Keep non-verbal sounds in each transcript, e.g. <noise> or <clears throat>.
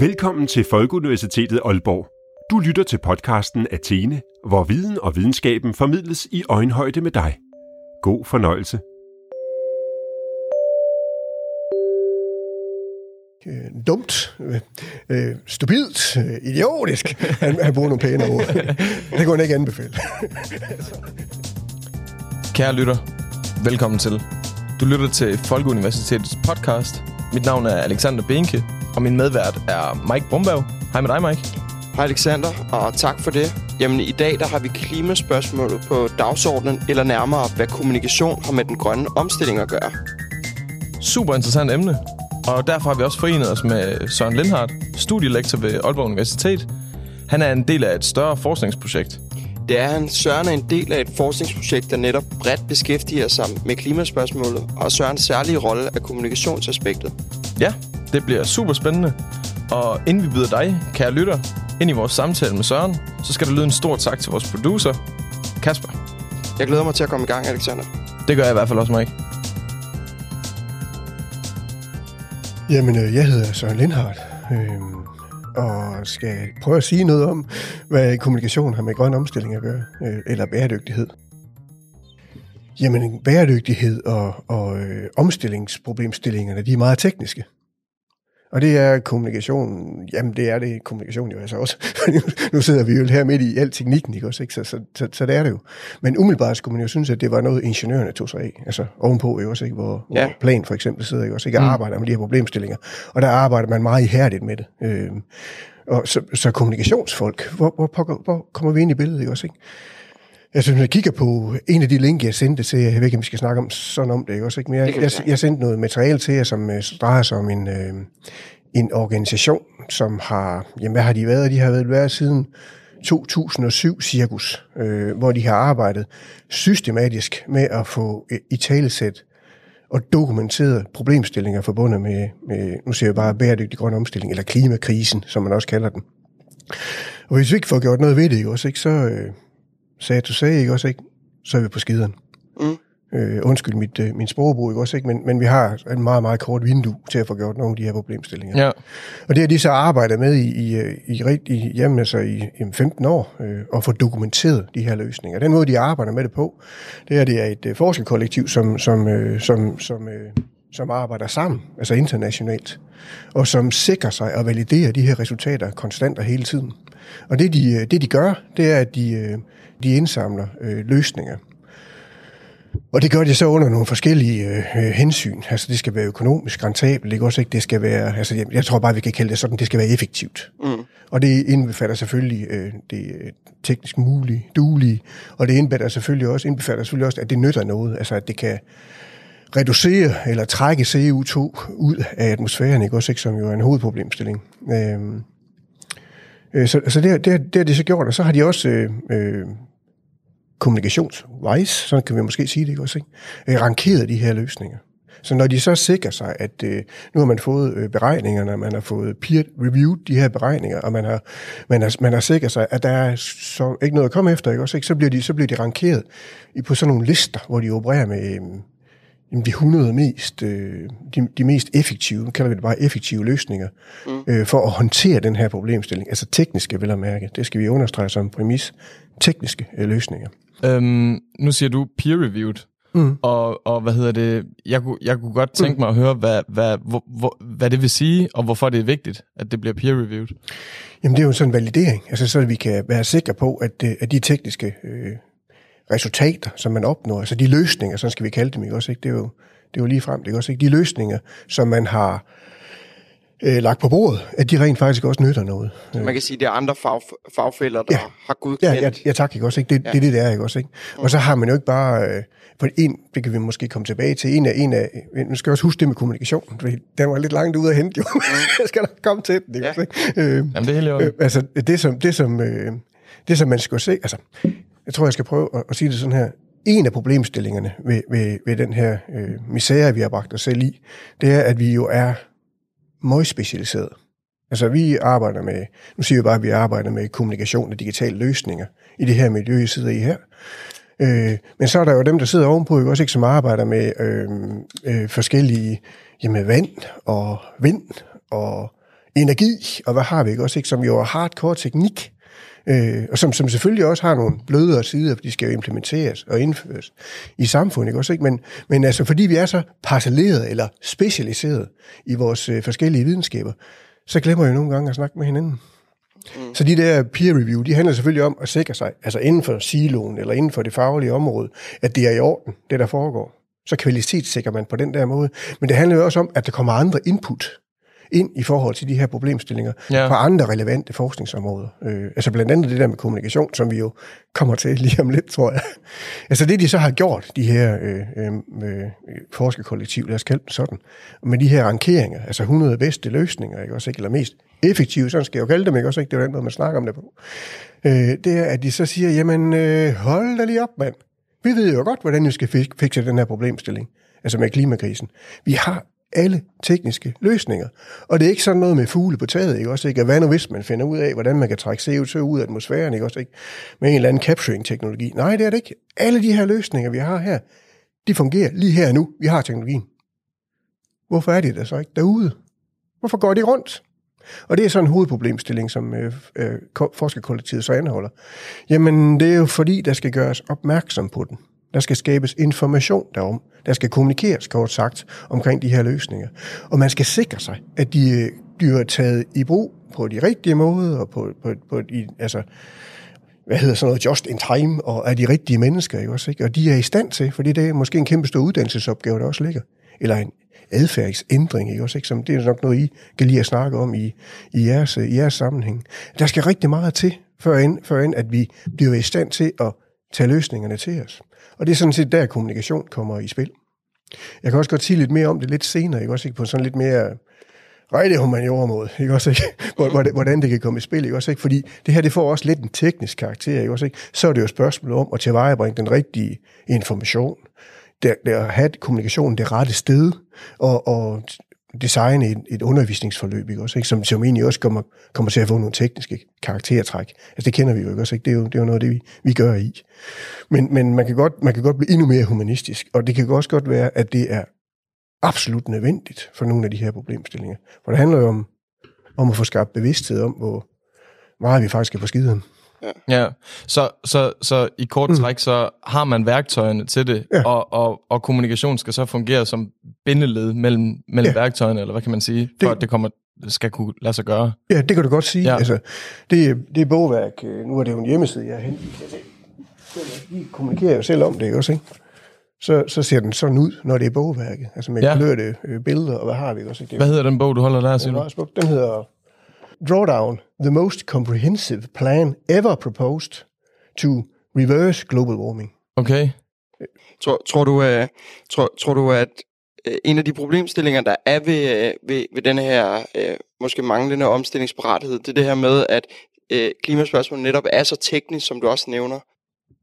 Velkommen til Folkeuniversitetet Aalborg. Du lytter til podcasten Athene, hvor viden og videnskaben formidles i øjenhøjde med dig. God fornøjelse. øh, dumt, øh, stupidt, øh, idiotisk. Han, han bruger nogle pæne ord. Det kunne han ikke anbefale. Kære lytter, velkommen til. Du lytter til Folkeuniversitetets podcast. Mit navn er Alexander Benke, og min medvært er Mike Brumberg. Hej med dig, Mike. Hej Alexander, og tak for det. Jamen i dag der har vi klimaspørgsmålet på dagsordenen, eller nærmere, hvad kommunikation har med den grønne omstilling at gøre. Super interessant emne, og derfor har vi også forenet os med Søren Lindhardt, studielektor ved Aalborg Universitet. Han er en del af et større forskningsprojekt. Det er han. Søren er en del af et forskningsprojekt, der netop bredt beskæftiger sig med klimaspørgsmålet, og Sørens særlige rolle er kommunikationsaspektet. Ja, det bliver super spændende. Og inden vi byder dig, kære lytter, ind i vores samtale med Søren, så skal der lyde en stor tak til vores producer, Kasper. Jeg glæder mig til at komme i gang, Alexander. Det gør jeg i hvert fald også, Mike. Jamen, øh, jeg hedder Søren Lindhardt, øh, og skal prøve at sige noget om, hvad kommunikation har med grøn omstilling at gøre, øh, eller bæredygtighed. Jamen, bæredygtighed og, og øh, omstillingsproblemstillingerne, de er meget tekniske. Og det er kommunikation, jamen det er det kommunikation jo altså også. <laughs> nu sidder vi jo her midt i al teknikken, ikke også? Ikke? Så, så, så, så det er det jo. Men umiddelbart skulle man jo synes, at det var noget, ingeniørerne tog sig af. Altså ovenpå jo også, ikke? Hvor, ja. hvor Plan for eksempel sidder jo også ikke og mm. arbejder med de her problemstillinger. Og der arbejder man meget ihærdigt med det. Øh, og så, så kommunikationsfolk, hvor, hvor, hvor, hvor kommer vi ind i billedet, ikke også? Ikke? Altså, når jeg kigger på en af de link, jeg sendte til jeg ved ikke, om vi skal snakke om sådan om det, ikke også? Ikke? Men jeg, jeg, jeg sendte noget materiale til jer, som uh, drejer sig om en, uh, en organisation, som har, jamen hvad har de været? De har været, været siden 2007 cirkus, uh, hvor de har arbejdet systematisk med at få i talesæt og dokumenteret problemstillinger forbundet med, med, nu siger jeg bare bæredygtig grøn omstilling, eller klimakrisen, som man også kalder den. Og hvis vi ikke får gjort noget ved det, også, ikke, så, sagde du sagde, ikke også, ikke? Så er vi på skideren. Mm. Øh, undskyld mit, øh, min sprogbrug, ikke også, ikke? Men, men vi har et meget, meget kort vindue til at få gjort nogle af de her problemstillinger. Ja. Og det har de så arbejdet med i, i, i, i, jamen, altså i, i 15 år, øh, og få dokumenteret de her løsninger. Den måde, de arbejder med det på, det er, det er et øh, forskerkollektiv, som, som, øh, som, som, øh, som arbejder sammen, altså internationalt, og som sikrer sig at validere de her resultater konstant og hele tiden. Og det de, øh, det, de gør, det er, at de, øh, de indsamler øh, løsninger. Og det gør de så under nogle forskellige øh, hensyn. Altså det skal være økonomisk rentabelt, ikke også ikke? Det skal være, altså jeg, jeg tror bare, vi kan kalde det sådan, det skal være effektivt. Mm. Og det indbefatter selvfølgelig øh, det øh, teknisk mulige, duelige, og det indbefatter selvfølgelig også, indbefatter selvfølgelig også, at det nytter noget, altså at det kan reducere eller trække CO2 ud af atmosfæren, ikke også ikke, som jo er en hovedproblemstilling. Øh, øh, så, så det, det, det har de så gjort, og så har de også øh, øh, kommunikationsvejs, så kan vi måske sige det også, ikke? Øh, rankeret de her løsninger. Så når de så sikrer sig, at øh, nu har man fået øh, beregningerne, man har fået peer-reviewed de her beregninger, og man har, man har, man har sikret sig, at der er så ikke noget at komme efter, ikke? Også, ikke? Så, bliver de, så bliver de rankeret på sådan nogle lister, hvor de opererer med øh, de 100 mest, øh, de, de mest effektive, kalder vi det bare effektive løsninger, mm. øh, for at håndtere den her problemstilling. Altså tekniske, vil jeg mærke. Det skal vi understrege som præmis. Tekniske øh, løsninger. Øhm, nu siger du peer-reviewed, mm. og, og hvad hedder det, jeg, kunne, jeg kunne godt tænke mm. mig at høre, hvad, hvad, hvor, hvor, hvad det vil sige, og hvorfor det er vigtigt, at det bliver peer-reviewed. Jamen det er jo sådan en validering, altså så vi kan være sikre på, at, øh, at de tekniske øh, resultater, som man opnår, altså de løsninger, så skal vi kalde dem, ikke også, ikke? Det er jo, det er jo lige frem, det er også ikke? De løsninger, som man har øh, lagt på bordet, at de rent faktisk også nytter noget. Så man kan sige, at det er andre fag, fagfælder, der ja. har godkendt. Ja, ja, ja, tak, ikke også? Ikke? Det, ja. det er det, det er, ikke også? Ikke? Mm. Og så har man jo ikke bare... Øh, for en, det kan vi måske komme tilbage til, en af, en af, nu skal jeg også huske det med kommunikation, for den var lidt langt ude at hente, jo. Mm. <laughs> jeg skal da komme til den, ikke ja. også? Ikke? Øh, Jamen, det er helt øh, Altså, det som, det som, øh, det som man skal se, altså, jeg tror, jeg skal prøve at, at sige det sådan her, en af problemstillingerne ved, ved, ved den her øh, misære, vi har bragt os selv i, det er, at vi jo er meget specialiseret. Altså vi arbejder med, nu siger vi bare, at vi arbejder med kommunikation og digitale løsninger i det her miljø, I sidder i her. Øh, men så er der jo dem, der sidder ovenpå, jo også ikke, som arbejder med øh, øh, forskellige, jamen vand og vind og energi, og hvad har vi ikke også, ikke? som jo er hardcore teknik, øh, og som, som selvfølgelig også har nogle blødere sider, for de skal jo implementeres og indføres i samfundet, ikke også? Ikke? Men, men altså, fordi vi er så parcelleret eller specialiseret i vores øh, forskellige videnskaber, så glemmer jeg nogle gange at snakke med hinanden. Mm. Så de der peer review, de handler selvfølgelig om at sikre sig, altså inden for siloen eller inden for det faglige område, at det er i orden, det der foregår. Så kvalitetssikrer man på den der måde. Men det handler jo også om, at der kommer andre input ind i forhold til de her problemstillinger ja. fra andre relevante forskningsområder. Øh, altså blandt andet det der med kommunikation, som vi jo kommer til lige om lidt, tror jeg. altså det, de så har gjort, de her øh, øh, forskerkollektiv, lad os kalde dem sådan, med de her rankeringer, altså 100 bedste løsninger, ikke også ikke, eller mest effektive, sådan skal jeg jo kalde dem, ikke også ikke, det er jo den måde, man snakker om det på. Øh, det er, at de så siger, jamen øh, hold da lige op, mand. Vi ved jo godt, hvordan vi skal fikse den her problemstilling, altså med klimakrisen. Vi har alle tekniske løsninger. Og det er ikke sådan noget med fugle på taget, ikke også? Ikke? hvad nu hvis man finder ud af, hvordan man kan trække CO2 ud af atmosfæren, ikke også? Ikke? Med en eller anden capturing-teknologi. Nej, det er det ikke. Alle de her løsninger, vi har her, de fungerer lige her og nu. Vi har teknologien. Hvorfor er det der så ikke derude? Hvorfor går det rundt? Og det er sådan en hovedproblemstilling, som øh, øh, forskerkollektivet så anholder. Jamen, det er jo fordi, der skal gøres opmærksom på den. Der skal skabes information derom. Der skal kommunikeres, kort sagt, omkring de her løsninger. Og man skal sikre sig, at de øh, bliver taget i brug på de rigtige måder, og på, på, på de, altså, hvad hedder sådan noget, just in time, og er de rigtige mennesker, ikke også? Ikke? Og de er i stand til, fordi det er måske en kæmpe stor uddannelsesopgave, der også ligger. Eller en adfærdsændring, ikke også? Ikke? Som det er nok noget, I kan lide at snakke om i, i, jeres, i jeres sammenhæng. Der skal rigtig meget til, før end, før end at vi bliver i stand til at tage løsningerne til os. Og det er sådan set der, kommunikation kommer i spil. Jeg kan også godt sige lidt mere om det lidt senere, ikke også ikke på sådan lidt mere rigtig humaniora måde, ikke også ikke? <laughs> Hvordan det kan komme i spil, ikke også ikke? Fordi det her, det får også lidt en teknisk karakter, ikke også ikke? Så er det jo et spørgsmål om at tilvejebringe den rigtige information, der, der at have kommunikationen det rette sted, og, og designe et, et undervisningsforløb, ikke også, ikke? Som, som egentlig også kommer, kommer til at få nogle tekniske karaktertræk. Altså det kender vi jo ikke også, ikke? Det er jo, det er jo noget af det, vi, vi gør i. Men, men man, kan godt, man kan godt blive endnu mere humanistisk, og det kan også godt være, at det er absolut nødvendigt for nogle af de her problemstillinger. For det handler jo om, om at få skabt bevidsthed om, hvor meget vi faktisk er på skiden. Ja. ja. Så, så, så i kort mm. træk, så har man værktøjerne til det, ja. og, og, og kommunikation skal så fungere som bindeled mellem, mellem ja. værktøjerne, eller hvad kan man sige, for det, at det kommer, skal kunne lade sig gøre? Ja, det kan du godt sige. Ja. Altså, det, det er bogværk, øh, nu er det jo en hjemmeside, jeg har hentet. Vi kommunikerer jo selv om det, også, ikke? Så, så ser den sådan ud, når det er bogværket. Altså med ja. kulørte øh, billeder, og hvad har vi også? Ikke? Hvad hedder den bog, du holder der, siger du? Den hedder Drawdown, the most comprehensive plan ever proposed to reverse global warming. Okay. Tror, tror, du, uh, tror, tror du, at Øh, en af de problemstillinger, der er ved, øh, ved, ved den her øh, måske manglende omstillingsparathed, det er det her med, at øh, klimaspørgsmålet netop er så teknisk, som du også nævner.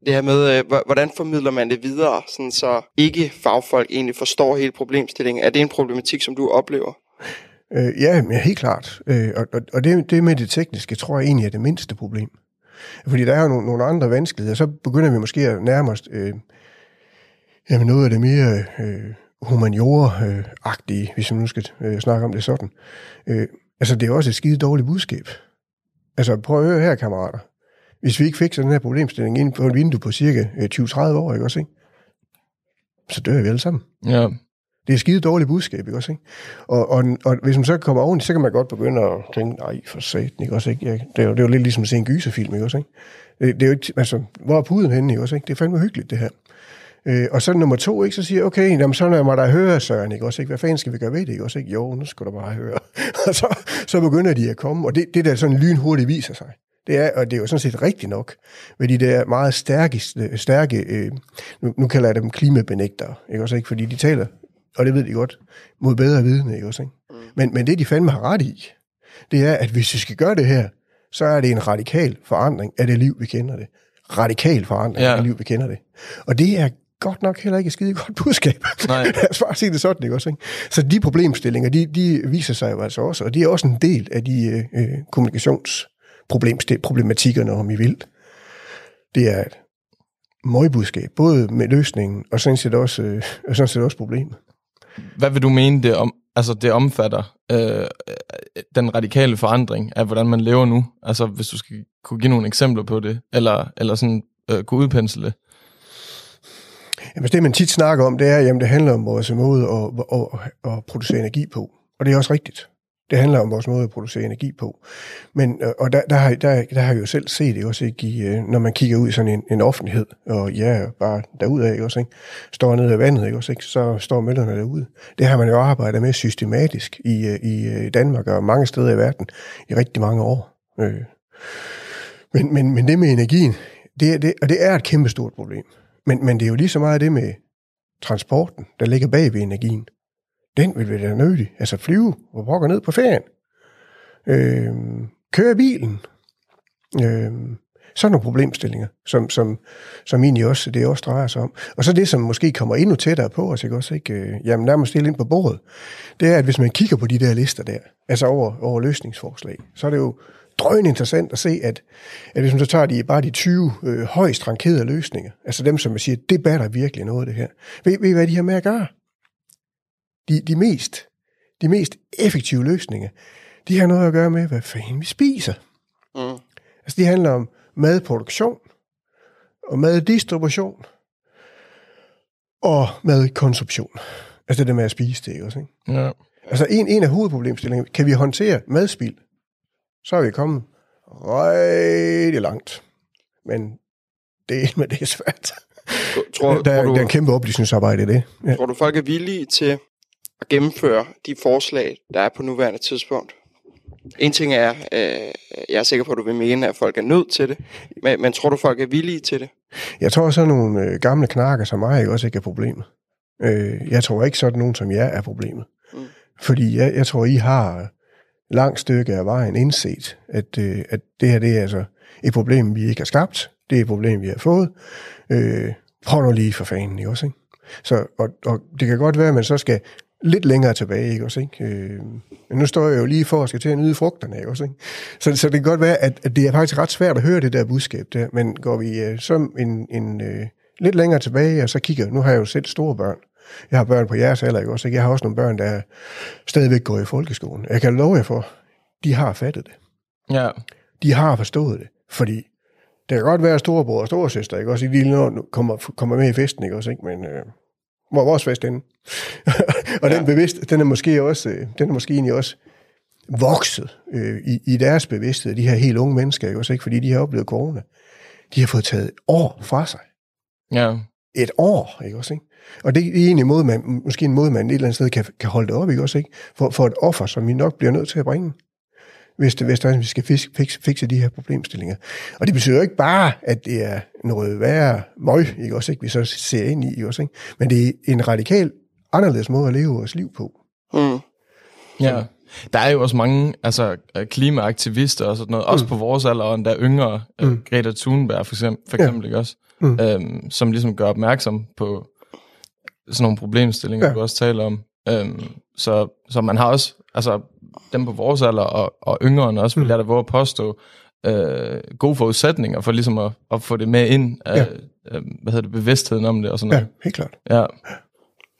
Det her med, øh, hvordan formidler man det videre, sådan så ikke fagfolk egentlig forstår hele problemstillingen. Er det en problematik, som du oplever? Øh, ja, men helt klart. Øh, og og, og det, det med det tekniske, tror jeg egentlig er det mindste problem. Fordi der er jo nogle, nogle andre vanskeligheder. Så begynder vi måske at nærme os øh, jamen noget af det mere øh, humaniora-agtige, hvis vi nu skal øh, snakke om det sådan. Øh, altså, det er også et skide dårligt budskab. Altså, prøv at høre her, kammerater. Hvis vi ikke fik sådan den her problemstilling ind på et vindue på cirka 20-30 øh, år, ikke også, ikke? så dør vi alle sammen. Ja. Det er skide dårligt budskab, ikke også? Ikke? Og, og, og, hvis man så kommer oven, så kan man godt begynde at tænke, nej, for satan, ikke også? Ikke? Ja, det, er jo, det er jo lidt ligesom at se en gyserfilm, ikke også? Ikke? Det, det er jo ikke, altså, hvor er puden henne, ikke også? Ikke? Det er fandme hyggeligt, det her. Øh, og så nummer to, ikke, så siger okay, jamen, så når man der høre, Søren, ikke også, ikke? Hvad fanden skal vi gøre ved det, ikke også, ikke? Jo, nu skal du bare høre. <laughs> og så, så begynder de at komme, og det, det der sådan lynhurtigt viser sig, det er, og det er jo sådan set rigtigt nok, med de der meget stærke, stærke øh, nu, nu kalder jeg dem klimabenægtere, ikke også, ikke? Fordi de taler og det ved de godt, mod bedre vidne, ikke også? Ikke? Mm. Men, men det, de fandme har ret i, det er, at hvis vi skal gøre det her, så er det en radikal forandring af det liv, vi kender det. Radikal forandring ja. af det liv, vi kender det. Og det er godt nok heller ikke et skide godt budskab. Nej. <laughs> Lad os bare sige det sådan, ikke også? Ikke? Så de problemstillinger, de, de viser sig jo altså også, og de er også en del af de øh kommunikationsproblematikkerne, om I vil. Det er et møgbudskab, både med løsningen og sådan set også, øh, og sådan set også problemet. Hvad vil du mene det om, altså det omfatter øh, den radikale forandring af, hvordan man lever nu? Altså hvis du skal kunne give nogle eksempler på det, eller, eller sådan øh, kunne udpensle det? Jamen, altså, det man tit snakker om, det er, at det handler om vores måde at, at, at, producere energi på. Og det er også rigtigt. Det handler om vores måde at producere energi på. Men, øh, og der, der, har, der, der har jeg jo selv set det også, ikke, i, øh, når man kigger ud i sådan en, en offentlighed, og ja, bare derudad, ikke, også, ikke, står nede af vandet, ikke, også, ikke, så står møllerne derude. Det har man jo arbejdet med systematisk i, øh, i Danmark og mange steder i verden i rigtig mange år. Men, men, men det med energien, det, det, og det er et kæmpe stort problem. Men, men det er jo lige så meget det med transporten, der ligger bag ved energien den vil vi da nødig. Altså flyve og pokker ned på ferien. Øh, køre bilen. Øh, sådan nogle problemstillinger, som, som, som egentlig også, det også drejer sig om. Og så det, som måske kommer endnu tættere på os, ikke også, ikke? Øh, jamen nærmest stille ind på bordet, det er, at hvis man kigger på de der lister der, altså over, over løsningsforslag, så er det jo drøn interessant at se, at, at hvis man så tager de, bare de 20 øh, højst rankerede løsninger, altså dem, som man siger, det batter virkelig noget, det her. Ved, ved I, hvad de har med at gøre? de, de, mest, de mest effektive løsninger, de har noget at gøre med, hvad fanden vi spiser. Mm. Altså, de handler om madproduktion, og maddistribution, og madkonsumtion. Altså det der med at spise det, også, ikke? Ja. Altså en, en af hovedproblemstillingerne, kan vi håndtere madspild, så er vi kommet rigtig langt. Men det, <laughs> men det er svært. Tror, der, tror du, der er en kæmpe oplysningsarbejde i det. Ja. Tror du, folk er villige til at gennemføre de forslag, der er på nuværende tidspunkt. En ting er, øh, jeg er sikker på, at du vil mene, at folk er nødt til det, men, men tror du, folk er villige til det? Jeg tror, så nogle øh, gamle knakker som mig også ikke er problemet. Øh, jeg tror ikke, sådan nogen som jer er problemet. Mm. Fordi jeg, jeg tror, I har langt stykke af vejen indset, at, øh, at det her det er altså et problem, vi ikke har skabt. Det er et problem, vi har fået. Øh, prøv nu lige for fanden, ikke også? Ikke? Så, og, og det kan godt være, at man så skal lidt længere tilbage, ikke også, ikke? Øh, men nu står jeg jo lige for at skal til at nyde frugterne, ikke også, ikke? Så, så det kan godt være, at, at det er faktisk ret svært at høre det der budskab der, men går vi øh, så en, en øh, lidt længere tilbage, og så kigger, nu har jeg jo selv store børn, jeg har børn på jeres alder, ikke også, ikke? Jeg har også nogle børn, der stadigvæk går i folkeskolen. Jeg kan love jer for, de har fattet det. Ja. De har forstået det, fordi det kan godt være, storebror og storesøster, ikke også, de kommer, kommer med i festen, ikke også, ikke? Men øh, hvor vores fest inde. <laughs> og ja. den bevidst, den er måske også, øh, den er måske egentlig også vokset øh, i, i deres bevidsthed, de her helt unge mennesker, ikke? også ikke, fordi de har oplevet corona. De har fået taget år fra sig. Ja. Et år, ikke også, ikke? Og det er egentlig en måde, man, måske en måde, man et eller andet sted kan, kan holde det op, ikke også, ikke? For, for et offer, som vi nok bliver nødt til at bringe hvis, det, hvis der, vi skal fikse, fikse, fikse de her problemstillinger. Og det betyder jo ikke bare, at det er noget værre møg, ikke også, ikke, vi så ser ind i, ikke også, ikke? men det er en radikal anderledes måde at leve vores liv på. Mm. Ja, der er jo også mange altså, klimaaktivister og sådan noget, mm. også på vores alder, og endda yngre, øh, mm. Greta Thunberg for eksempel, for eksempel ja. ikke også, mm. øhm, som ligesom gør opmærksom på sådan nogle problemstillinger, ja. du også taler om. Øhm, så, så man har også, altså dem på vores alder og, og yngre end også, vil mm. jeg da våge at påstå, øh, gode forudsætninger for ligesom at, at få det med ind af, ja. øh, hvad hedder det, bevidstheden om det og sådan noget. Ja, helt klart. Ja.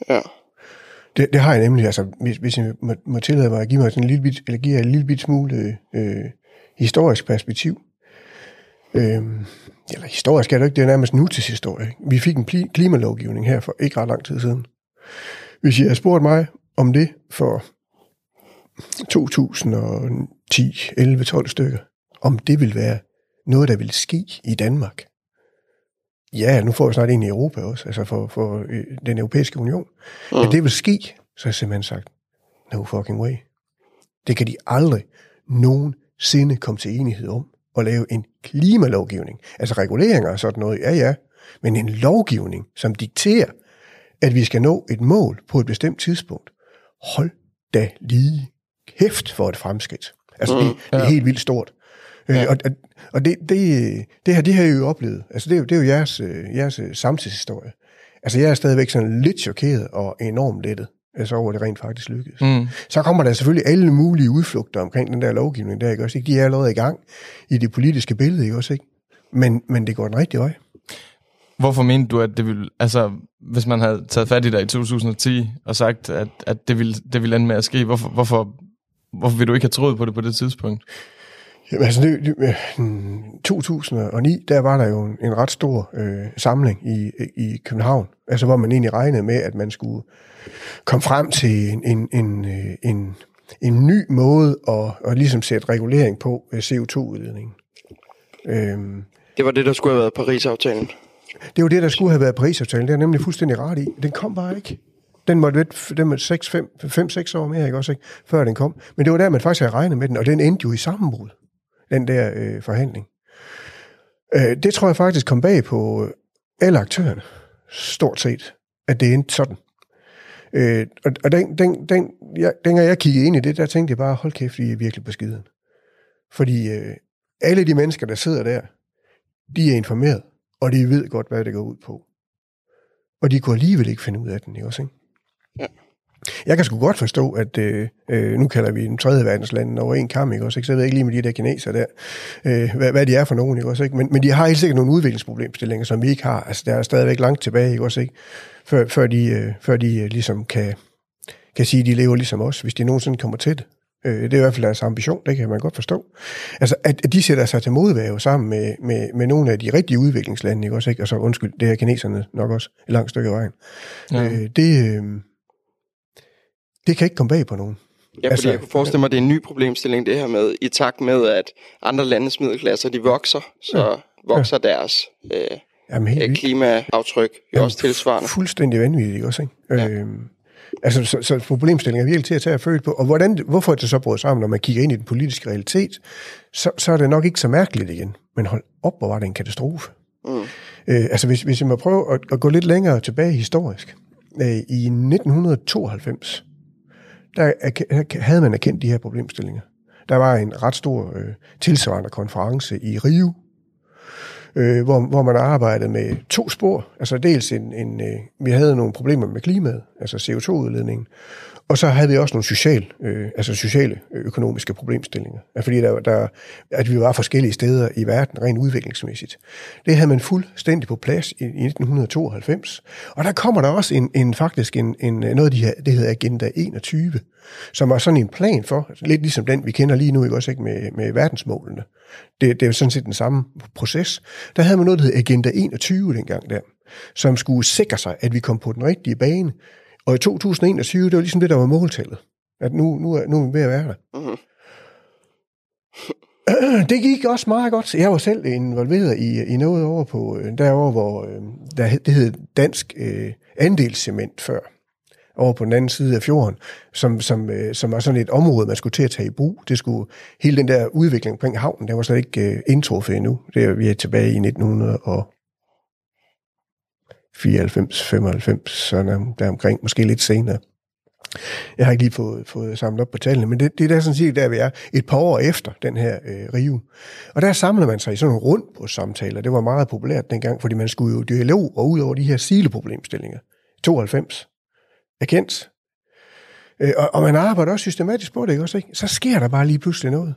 ja. Det, det har jeg nemlig, altså, hvis, hvis jeg må, må tillade mig at give mig sådan en lille bit, eller give en lille bit smule øh, historisk perspektiv. Øh, eller historisk er det ikke, det er nærmest nutidshistorie. Vi fik en pli, klimalovgivning her for ikke ret lang tid siden. Hvis I havde spurgt mig om det for 2010, 11, 12 stykker, om det vil være noget, der vil ske i Danmark. Ja, nu får vi snart en i Europa også, altså for, for øh, den europæiske union. Mm. Men det vil ske, så har jeg simpelthen sagt, no fucking way. Det kan de aldrig nogensinde komme til enighed om at lave en klimalovgivning. Altså reguleringer og sådan noget, ja ja, men en lovgivning, som dikterer, at vi skal nå et mål på et bestemt tidspunkt. Hold da lige kæft for et fremskridt. Altså, mm, det, det er helt vildt stort. Øh, ja. Øh, og og det, det, det her, det har jeg jo oplevet. Altså, det er jo, det er jo jeres, øh, jeres øh, samtidshistorie. Altså, jeg er stadigvæk sådan lidt chokeret og enormt lettet altså over, det rent faktisk lykkedes. Mm. Så kommer der selvfølgelig alle mulige udflugter omkring den der lovgivning der, ikke også? Ikke? De er allerede i gang i det politiske billede, ikke også? Ikke? Men, men det går den rigtige vej. hvorfor mente du, at det ville, altså, hvis man havde taget fat i dig i 2010 og sagt, at, at det, ville, det ville ende med at ske, hvorfor, hvorfor, hvorfor vil du ikke have troet på det på det tidspunkt? Jamen, altså, det, det, 2009, der var der jo en, en ret stor øh, samling i, i København, altså hvor man egentlig regnede med, at man skulle komme frem til en, en, en, øh, en, en ny måde at, at ligesom sætte regulering på øh, CO2-udledningen. Øhm, det var det, der skulle have været Paris-aftalen. Det var det, der skulle have været Paris-aftalen. Det er nemlig fuldstændig ret i. Den kom bare ikke. Den måtte vente den 5-6 år mere, ikke også, ikke? før den kom. Men det var der, man faktisk havde regnet med den, og den endte jo i sammenbrud, den der øh, forhandling. Øh, det tror jeg faktisk kom bag på øh, alle aktørerne, stort set, at det endte sådan. Øh, og og den, den, den, jeg, dengang jeg kiggede ind i det, der tænkte jeg bare, hold kæft, vi er virkelig på skiden. Fordi øh, alle de mennesker, der sidder der, de er informeret, og de ved godt, hvad det går ud på. Og de kunne alligevel ikke finde ud af den, ikke også? Ikke? Ja. Jeg kan sgu godt forstå, at øh, øh nu kalder vi den tredje verdenslande over en kamp, ikke også? Ikke? Så jeg ved ikke lige med de der kineser der, øh, hvad, hvad de er for nogen, ikke også? Ikke? Men, men de har helt sikkert nogle udviklingsproblemstillinger, som vi ikke har. Altså, der er stadigvæk langt tilbage, ikke også? Ikke? Før, før de, øh, før de øh, ligesom kan, kan sige, at de lever ligesom os, hvis de nogensinde kommer til det. Øh, det er i hvert fald deres ambition, det kan man godt forstå. Altså, at de sætter sig til modvæve sammen med, med, med nogle af de rigtige udviklingslande, ikke også? Ikke? Og så undskyld, det er kineserne nok også et langt stykke af vejen. Ja. Øh, det, øh, det kan ikke komme bag på nogen. Ja, fordi altså, jeg kunne forestille mig, at det er en ny problemstilling, det her med, i takt med, at andre landes middelklasser, de vokser, så ja. vokser ja. deres øh, Jamen, øh, klimaaftryk jo Jamen, også tilsvarende. Fuldstændig vanvittigt, også, ikke? Ja. Øhm, Altså, så, så problemstillingen er virkelig til at tage at føle på. Og hvordan, hvorfor er det så brudt sammen, når man kigger ind i den politiske realitet, så, så er det nok ikke så mærkeligt igen. Men hold op, hvor var det en katastrofe. Mm. Øh, altså, hvis, hvis jeg må prøve at, at gå lidt længere tilbage historisk. Øh, I 1992, der havde man erkendt de her problemstillinger. Der var en ret stor øh, tilsvarende konference i Rio, øh, hvor, hvor man arbejdede med to spor. Altså dels en, en øh, vi havde nogle problemer med klimaet, altså CO2-udledningen, og så havde vi også nogle social, øh, altså sociale øh, økonomiske problemstillinger. Altså fordi der, der, at vi var forskellige steder i verden, rent udviklingsmæssigt. Det havde man fuldstændig på plads i, i 1992. Og der kommer der også en, en faktisk en, en, noget de her, det hedder Agenda 21, som var sådan en plan for, lidt ligesom den, vi kender lige nu, ikke også ikke med, med verdensmålene. Det, det er jo sådan set den samme proces. Der havde man noget, der hed Agenda 21 dengang der, som skulle sikre sig, at vi kom på den rigtige bane. Og i 2021, det var ligesom det, der var måltallet. At nu, nu, er, nu er vi ved at være der. Mm-hmm. <clears throat> Det gik også meget godt. Jeg var selv involveret i, i noget over på, øh, derovre, hvor øh, der, det hed Dansk øh, Andelscement før over på den anden side af fjorden, som, som, øh, som var sådan et område, man skulle til at tage i brug. Det skulle, hele den der udvikling omkring havnen, der var slet ikke øh, indtruffet endnu. Det er, vi er tilbage i 94, 95, sådan der omkring, måske lidt senere. Jeg har ikke lige fået, fået samlet op på tallene, men det, det er der sådan set, der vi er et par år efter den her øh, rive. Og der samlede man sig i sådan nogle rundt på samtaler. Det var meget populært dengang, fordi man skulle jo dialog og ud over de her sileproblemstillinger. 92 erkendt. Øh, og, og man arbejder også systematisk på det, ikke også? Ikke? Så sker der bare lige pludselig noget.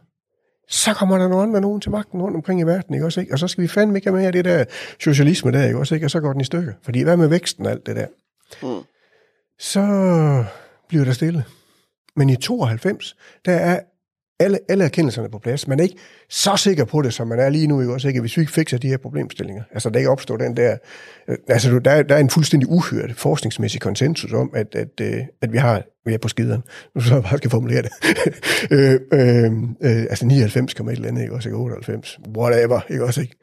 Så kommer der nogle andre nogen til magten rundt omkring i verden, ikke også? Ikke? Og så skal vi fandme ikke have mere af det der socialisme der, ikke også? Ikke? Og så går den i stykker. Fordi hvad med væksten og alt det der? Mm. Så bliver der stille. Men i 92, der er alle, alle erkendelserne på plads. Man er ikke så sikker på det, som man er lige nu. Ikke? Også, ikke? Hvis vi ikke fikser de her problemstillinger. Altså, der ikke opstår den der... Øh, altså, der, der er en fuldstændig uhørt forskningsmæssig konsensus om, at, at, at, øh, at vi har vi er på skideren. Nu så jeg bare skal formulere det. <laughs> øh, øh, øh, altså 99, et eller andet, ikke også? Ikke 98. Whatever, ikke også? Ikke?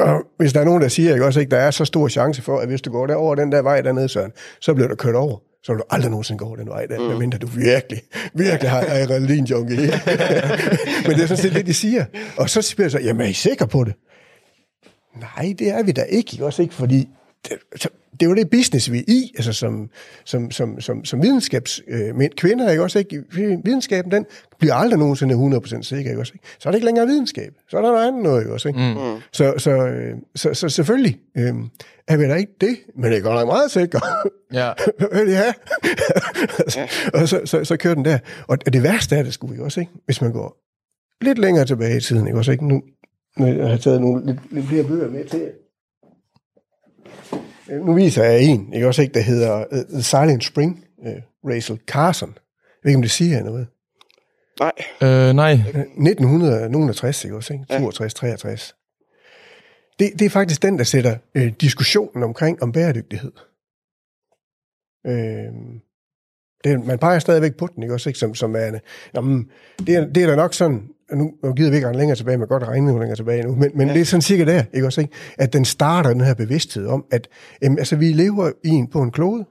Og hvis der er nogen, der siger, ikke også, ikke, der er så stor chance for, at hvis du går derover den der vej dernede, Søren, så bliver du kørt over så vil du aldrig nogensinde gå den vej der, mm. medmindre du virkelig, virkelig har adrenalin junkie. <laughs> Men det er sådan set det, de siger. Og så siger jeg så, jamen er I sikre på det? Nej, det er vi da ikke, også ikke, fordi det, det er jo det business, vi er i, altså som, som, som, som, som videnskabsmænd. Øh, kvinder, ikke også ikke? Videnskaben, den bliver aldrig nogensinde 100% sikker, ikke også ikke? Så er det ikke længere videnskab. Så er der noget andet noget, ikke også ikke? Mm. mm. Så, så, øh, så, så, selvfølgelig øh, er vi da ikke det, men det er godt nok meget sikker. Ja. <laughs> ja. ja. og så, så, så kører den der. Og det værste er det skulle vi også, ikke? Hvis man går lidt længere tilbage i tiden, ikke også ikke? Nu, nu jeg har taget nogle lidt, lidt flere bøger med til nu viser jeg en, ikke også ikke, der hedder uh, The Silent Spring, uh, Rachel Carson. Jeg ved ikke, om det siger noget. Nej. Øh, nej. 1960, ikke også, ikke? 62, 63. Det, det er faktisk den, der sætter øh, diskussionen omkring om bæredygtighed. Øh, det, man peger stadigvæk på den, ikke også, ikke? Som, som er, jamen, det, er, det er da nok sådan, nu, nu gider vi ikke længere tilbage, man kan godt regne længere tilbage nu, men, men ja. det er sådan cirka der, ikke også, ikke? at den starter den her bevidsthed om, at jamen, altså, vi lever i en, på en klode,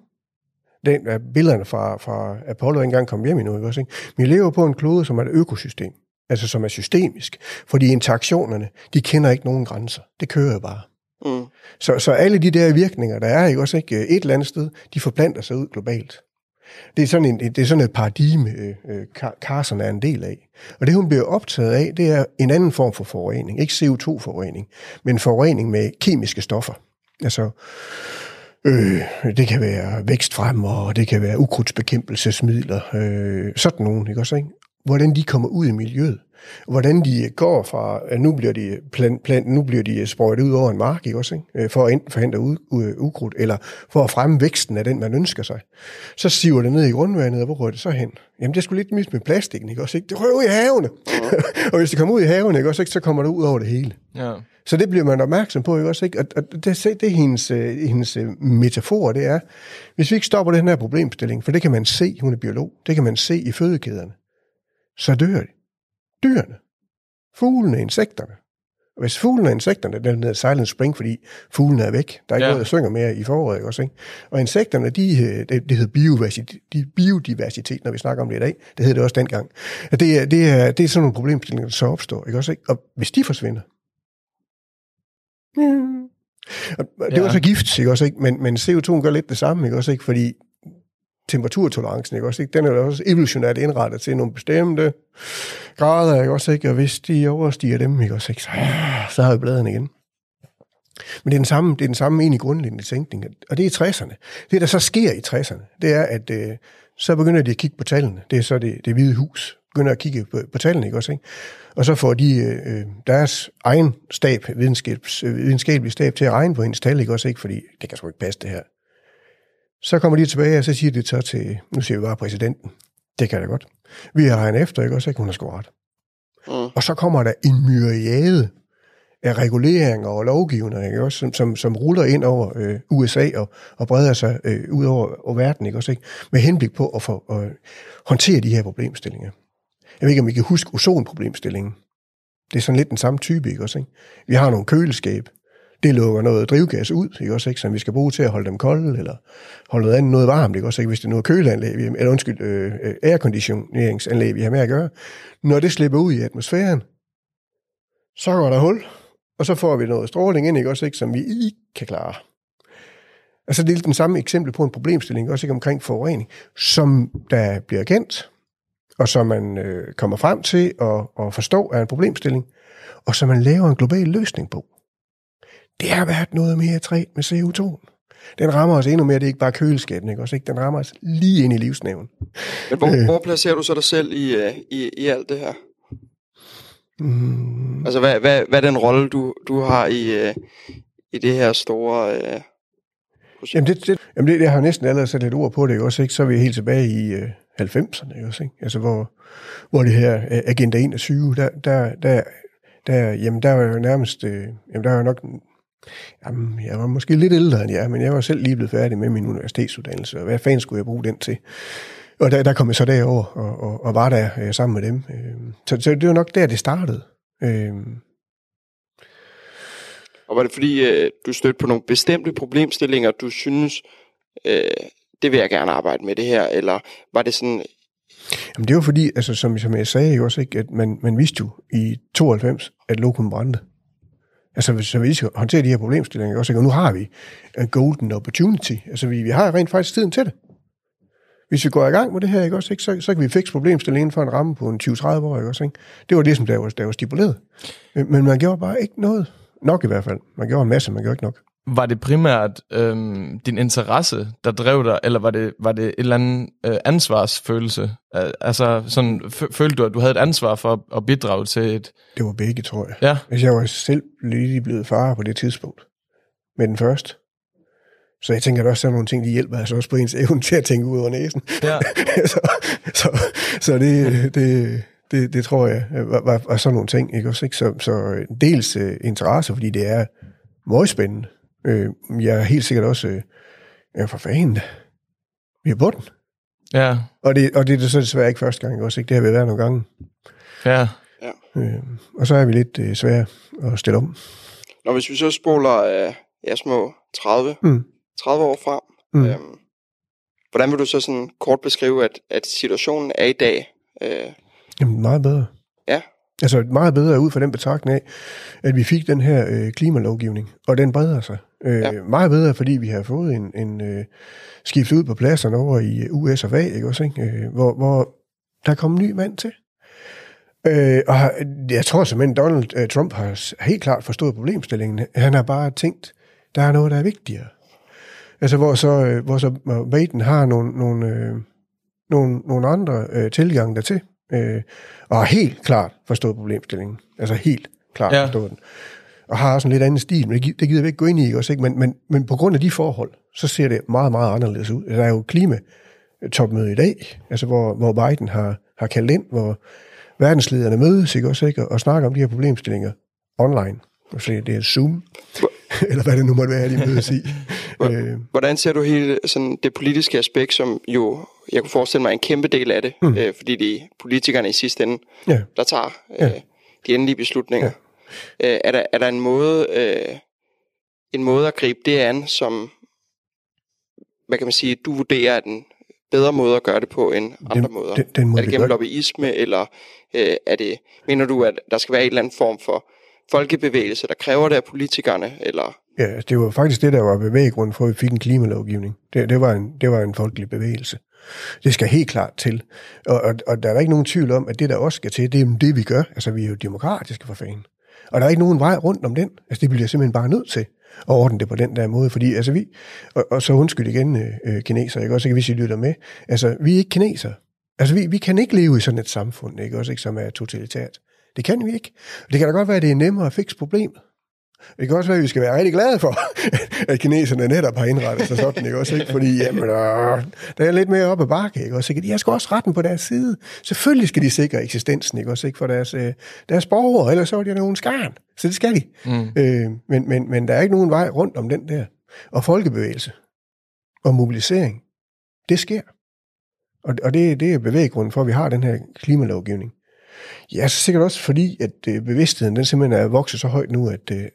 den er billederne fra, fra Apollo engang kom hjem i nu, ikke også, ikke? Vi lever på en klode, som er et økosystem, altså som er systemisk, fordi interaktionerne, de kender ikke nogen grænser. Det kører jo bare. Mm. Så, så alle de der virkninger, der er ikke også ikke et eller andet sted, de forplanter sig ud globalt. Det er sådan, en, det er sådan et paradigme, øh, øh Carson er en del af. Og det, hun bliver optaget af, det er en anden form for forurening. Ikke CO2-forurening, men forurening med kemiske stoffer. Altså, øh, det kan være vækstfremmer, og det kan være ukrudtsbekæmpelsesmidler, øh, sådan nogen, ikke også? Ikke? Hvordan de kommer ud i miljøet hvordan de går fra, at nu bliver de, plant, plant, nu bliver de sprøjtet ud over en mark, ikke også, ikke? Øh, for at enten forhindre u, u, ukrudt, eller for at fremme væksten af den, man ønsker sig. Så siver det ned i grundvandet, og hvor rører det så hen? Jamen, det skulle lidt mis med plastikken, ikke også? Ikke? Det rører ud i havene. <laughs> og hvis det kommer ud i havene, ikke også, ikke? så kommer det ud over det hele. Ja. Så det bliver man opmærksom på, ikke også? Ikke? Og, og det, det er hendes, øh, hendes øh, metafor, det er, hvis vi ikke stopper den her problemstilling, for det kan man se, hun er biolog, det kan man se i fødekæderne, så dør de dyrene. Fuglene, insekterne. Og hvis fuglene og insekterne, den hedder Silent Spring, fordi fuglene er væk. Der er ikke ja. noget, der synger mere i foråret, ikke også? Ikke? Og insekterne, de, øh, det, det hedder biodiversitet, de, biodiversitet, når vi snakker om det i dag. Det hedder det også dengang. Det, er, det, er, det er sådan nogle problemstillinger, der så opstår, ikke også? Ikke? Og hvis de forsvinder, mm. Og det ja. var så gift, ikke også? Ikke? Men, men CO2 gør lidt det samme, ikke også? Ikke? Fordi temperaturtolerancen, ikke også? Ikke? Den er også evolutionært indrettet til nogle bestemte grader, ikke også? Ikke? Og hvis de overstiger dem, ikke også? Ikke? Så, ah, så har vi bladene igen. Men det er den samme, det er den samme egentlig grundlæggende tænkning, og det er i 60'erne. Det, der så sker i 60'erne, det er, at øh, så begynder de at kigge på tallene. Det er så det, det hvide hus begynder at kigge på, på tallene, ikke også? Ikke? Og så får de øh, øh deres egen stab, videnskabs, øh, videnskabelig stab til at regne på hendes tal, ikke også? Ikke? Fordi det kan sgu ikke passe det her. Så kommer de tilbage, og så siger de så til, nu siger vi bare præsidenten, det kan da godt. Vi har regnet efter, ikke også, ikke hun har sgu ret. Mm. Og så kommer der en myriade af reguleringer og lovgivninger, ikke også, som, som, som ruller ind over øh, USA og, og breder sig øh, ud over, over verden, ikke også, ikke? med henblik på at, få, at håndtere de her problemstillinger. Jeg ved ikke, om I kan huske ozonproblemstillingen. Det er sådan lidt den samme type, ikke også? Ikke? Vi har nogle køleskab, det lukker noget drivgas ud, ikke også, ikke, som vi skal bruge til at holde dem kolde, eller holde noget andet noget varmt, ikke også, ikke, hvis det er noget køleanlæg, eller undskyld, øh, øh, airconditioneringsanlæg, vi har med at gøre. Når det slipper ud i atmosfæren, så går der hul, og så får vi noget stråling ind, ikke også, ikke, som vi ikke kan klare. Altså det er den samme eksempel på en problemstilling, også ikke? Omkring forurening, som der bliver kendt, og som man øh, kommer frem til at, at forstå er en problemstilling, og som man laver en global løsning på det har været noget mere træt med CO2. Den rammer os endnu mere, det er ikke bare køleskabet, ikke? Også, ikke? den rammer os lige ind i livsnæven. Men hvor, øh. hvor placerer du så dig selv i, øh, i, i alt det her? Mm. Altså, hvad, hvad, hvad er den rolle, du, du har i, øh, i det her store øh, projekt? Jamen, det, det, jamen det, jeg har næsten allerede sat lidt ord på det? Også, ikke? så er vi helt tilbage i øh, 90'erne, ikke? Også, ikke? Altså, hvor, hvor det her øh, Agenda 21, der, der, der, der, jamen, der var jo nærmest, øh, jamen, der var nok Jamen, jeg var måske lidt ældre end jer, men jeg var selv lige blevet færdig med min universitetsuddannelse, og hvad fanden skulle jeg bruge den til? Og der, der kom jeg så derover og, og, og var der øh, sammen med dem. Øh, så, så det var nok der, det startede. Øh. Og var det fordi, øh, du stødte på nogle bestemte problemstillinger, du synes, øh, det vil jeg gerne arbejde med det her, eller var det sådan... Jamen det var fordi, altså, som, som jeg sagde jo også, ikke, at man, man vidste jo i 92, at lokum brændte. Altså, så vi skal håndtere de her problemstillinger også, og nu har vi en golden opportunity. Altså, vi, vi har rent faktisk tiden til det. Hvis vi går i gang med det her, ikke også, ikke, så, så kan vi fikse problemstillingen for en ramme på en 20-30 år, ikke også, ikke? Det var det, som der var, der var stipuleret. Øh, men man gjorde bare ikke noget. Nok i hvert fald. Man gjorde en masse, man gjorde ikke nok. Var det primært øhm, din interesse, der drev dig, eller var det, var det et eller andet øh, ansvarsfølelse? Altså, sådan, følte du, at du havde et ansvar for at, at bidrage til et... Det var begge, tror jeg. Ja. Hvis jeg var selv lige blevet far på det tidspunkt, med den første, Så jeg tænker, at også sådan nogle ting, de hjælper altså også på ens evne til at tænke ud over næsen. Ja. <laughs> så så, så det, det, det, det tror jeg var, var, var sådan nogle ting. Ikke? Også, ikke? Så, så dels uh, interesse, fordi det er meget spændende. Uh, jeg er helt sikkert også, uh, ja for fanden, vi er på den. Ja. Og det, og det er så desværre ikke første gang også, ikke? Det har vi været nogle gange. Ja. Øh, og så er vi lidt øh, svære at stille om. Når hvis vi så spoler øh, ja, små 30, Mm. 30 år frem, Mm. øhm, hvordan vil du så sådan kort beskrive, at, at situationen er i dag? Øh, Jamen, meget bedre. Ja. Altså meget bedre ud fra den betragtning af, at vi fik den her øh, klimalovgivning, og den breder sig. Øh, Ja. Meget bedre, fordi vi har fået en, en øh, skift ud på pladserne over i øh, US og VA, ikke også, ikke? Øh, hvor, hvor der kom ny mand til. Øh, og jeg tror simpelthen, Donald øh, Trump har helt klart forstået problemstillingen. Han har bare tænkt, der er noget, der er vigtigere. Altså, hvor så, øh, hvor så øh, Biden har nogle, nogle, øh, nogle, nogle andre øh, tilgange dertil, øh, og har helt klart forstået problemstillingen. Altså helt klart Ja. forstået den. Og har også en lidt anden stil, men det, det gider vi ikke gå ind i, også, ikke? Men, men, men på grund af de forhold, så ser det meget, meget anderledes ud. Der er jo klimatopmøde i dag, altså hvor, hvor Biden har, har kaldt ind, hvor verdenslederne mødes, ikke også, ikke? Og, og snakker om de her problemstillinger online. Og så det er Zoom, <laughs> eller hvad det nu måtte være, de mødes i. hvordan ser du hele sådan, det politiske aspekt, som jo, jeg kunne forestille mig, er en kæmpe del af det, mm. øh, fordi det er politikerne i sidste ende, ja. der tager øh, de endelige beslutninger. Ja. Øh, er, der, er der en måde, øh, en måde at gribe det an, som, hvad kan man sige, du vurderer er den bedre måde at gøre det på end andre Den- måder? den- den måde, er det gennem lobbyisme, eller øh, er det, mener du, at der skal være en eller anden form for folkebevægelse, der kræver det af politikerne, eller... Ja, det var faktisk det, der var bevæggrunden for, at vi fik en klimalovgivning. Det, det, var, en, det var en folkelig bevægelse. Det skal helt klart til. Og, og, og der er ikke nogen tvivl om, at det, der også skal til, det er det, vi gør. Altså, vi er jo demokratiske for fanden. Og der er ikke nogen vej rundt om den. Altså, det bliver jeg simpelthen bare nødt til at ordne det på den der måde. Fordi, altså, vi... Og, og så undskyld igen, øh, øh, kineser, ikke? Også ikke, hvis I lytter med. Altså, vi er ikke kineser. Altså, vi, vi kan ikke leve i sådan et samfund, ikke? Også ikke, som er totalitært. Det kan vi ikke. Det kan da godt være, at det er nemmere at fikse problemet. Det kan også være, at vi skal være rigtig glade for, <laughs> at kineserne netop har indrettet sig sådan, ikke også? Ikke? Fordi, jamen, øh, der er lidt mere op ad bakke, ikke også? Ikke? De har sgu også retten på deres side. Selvfølgelig skal de sikre eksistensen, ikke også? Ikke? For deres, øh, deres borgere, ellers så er de nogen skarn. Så det skal de. Mm. Øh, men, men, men der er ikke nogen vej rundt om den der. Og folkebevægelse og mobilisering, det sker. Og, og det, det er bevæggrunden for, at vi har den her klimalovgivning. Ja, så sikkert også fordi, at øh, bevidstheden den simpelthen er vokset så højt nu, at øh,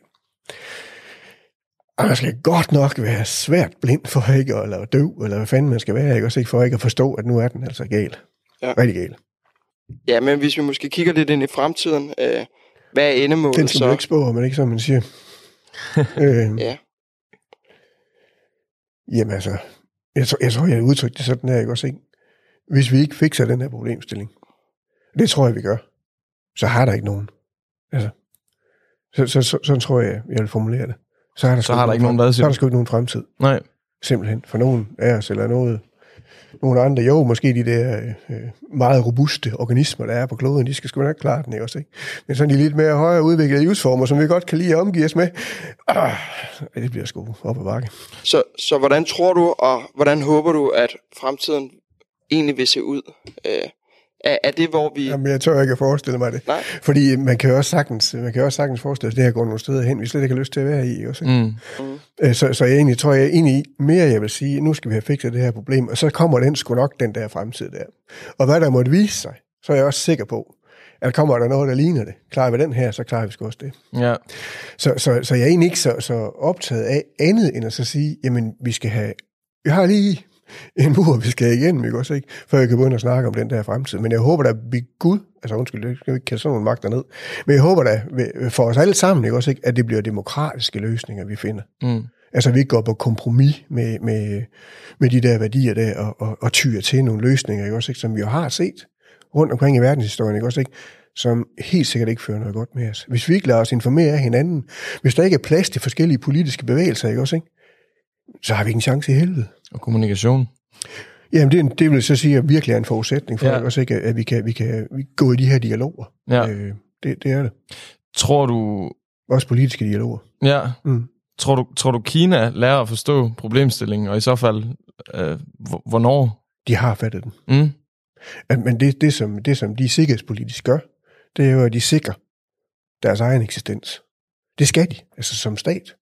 man skal godt nok være svært blind for ikke at eller døv, eller hvad fanden man skal være, ikke? Også ikke for ikke at forstå, at nu er den altså gal. Ja. Rigtig gal. Ja, men hvis vi måske kigger lidt ind i fremtiden, øh, hvad er endemålet Den skal så? man ikke spå, men ikke som man siger. <laughs> øh, Ja. Jamen altså, jeg tror, jeg, tror, jeg udtrykte det sådan her, ikke også ikke? Hvis vi ikke fikser den her problemstilling, det tror jeg, vi gør, så har der ikke nogen. Altså, så, så, så, sådan tror jeg, jeg vil formulere det. Så har der, sgu har der ikke nogen hvad, Så har der sgu ikke nogen fremtid, Nej. simpelthen. For nogen af os, eller noget, nogle andre, jo, måske de der øh, meget robuste organismer, der er på kloden, de skal sgu nok klare den, ikke også? Ikke? Men sådan de lidt mere højere udviklede livsformer, som vi godt kan lide at omgive os med, ah, det bliver sgu op ad bakke. Så, så hvordan tror du, og hvordan håber du, at fremtiden egentlig vil se ud? Øh, er, er det, hvor vi... Jamen, jeg tør ikke at forestille mig det. Nej. Fordi man kan jo også sagtens, man kan jo også sagtens forestille sig, at det her går nogle steder hen, vi slet ikke har lyst til at være i. Også, ikke? Mm. Øh, Så, så jeg egentlig tror, jeg er enig i mere, jeg vil sige, nu skal vi have fikset det her problem, og så kommer den sgu nok den der fremtid der. Og hvad der måtte vise sig, så er jeg også sikker på, at kommer der noget, der ligner det. Klarer vi den her, så klarer vi sgu også det. Ja. Så, så, så jeg er egentlig ikke så, så optaget af andet, end at så sige, jamen, vi skal have, vi har lige <laughs> en mur, vi skal igennem, ikke også, ikke? Før jeg kan begynde at snakke om den der fremtid. Men jeg håber da ved Gud, altså undskyld, det skal vi ikke kalde sådan nogle magter ned, men jeg håber da for os alle sammen, ikke også, ikke? At det bliver demokratiske løsninger, vi finder. Mm. Altså, vi ikke går på kompromis med, med, med de der værdier der, og, og, og tyrer til nogle løsninger, ikke også, ikke? Som vi jo har set rundt omkring i verdenshistorien, ikke også, ikke? Som helt sikkert ikke fører noget godt med os. Hvis vi ikke lader os informere af hinanden, hvis der ikke er plads til forskellige politiske bevægelser, ikke også, ikke? Så har vi ikke en chance i helvede. Og kommunikation. Jamen, det, det vil så sige, at virkelig er en forudsætning for, Ja. også, ikke, at vi kan, vi kan vi kan gå i de her dialoger. Ja. Øh, det, det er det. Tror du... Også politiske dialoger. Ja. Mm. tror, du, tror du, Kina lærer at forstå problemstillingen, og i så fald, øh, hvornår? De har fattet den. Mm. Men det, det, som, det, som de sikkerhedspolitisk gør, det er jo, at de sikrer deres egen eksistens. Det skal de, altså som stat.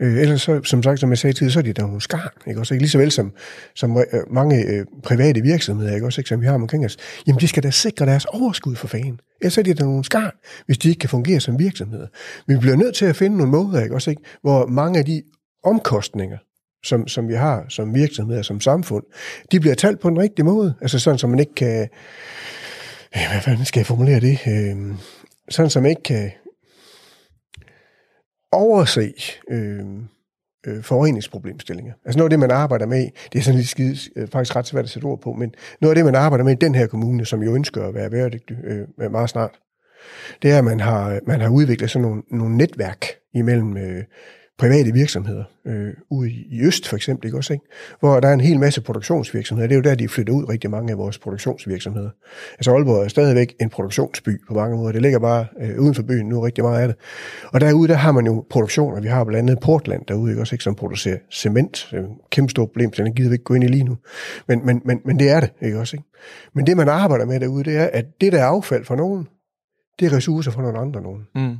Øh, ellers, så, som sagt, som jeg sagde tidligere, så er det der nogle skarn, ikke også? Ikke? Lige så vel som, som øh, mange øh, private virksomheder, ikke også? Ikke? Som vi har omkring os. Jamen, de skal da sikre deres overskud for fanden. Ellers er det der nogle skarn, hvis de ikke kan fungere som virksomheder. Vi bliver nødt til at finde nogle måder, ikke også? Ikke? Hvor mange af de omkostninger, som, som vi har som virksomheder, som samfund, de bliver talt på den rigtige måde. Altså sådan, som man ikke kan... Hvad fanden skal jeg formulere det? Øh, sådan, som man ikke kan overse øh, øh, forureningsproblemstillinger. Altså noget af det, man arbejder med, det er sådan lidt skide, øh, faktisk ret svært at sætte ord på, men noget af det, man arbejder med i den her kommune, som jo ønsker at være bæredygtig øh, meget snart, det er, at man har, man har udviklet sådan nogle, nogle netværk imellem øh, private virksomheder øh, ude i, Øst for eksempel, ikke også, ikke? hvor der er en hel masse produktionsvirksomheder. Det er jo der, de flytter ud rigtig mange af vores produktionsvirksomheder. Altså Aalborg er stadigvæk en produktionsby på mange måder. Det ligger bare øh, uden for byen nu rigtig meget af det. Og derude, der har man jo produktioner. Vi har blandt andet Portland derude, ikke også, ikke, som producerer cement. Det kæmpe stort problem, så den gider vi ikke gå ind i lige nu. Men, men, men, men det er det, ikke også, ikke? Men det, man arbejder med derude, det er, at det, der er affald for nogen, det er ressourcer for nogle andre nogen. Mm.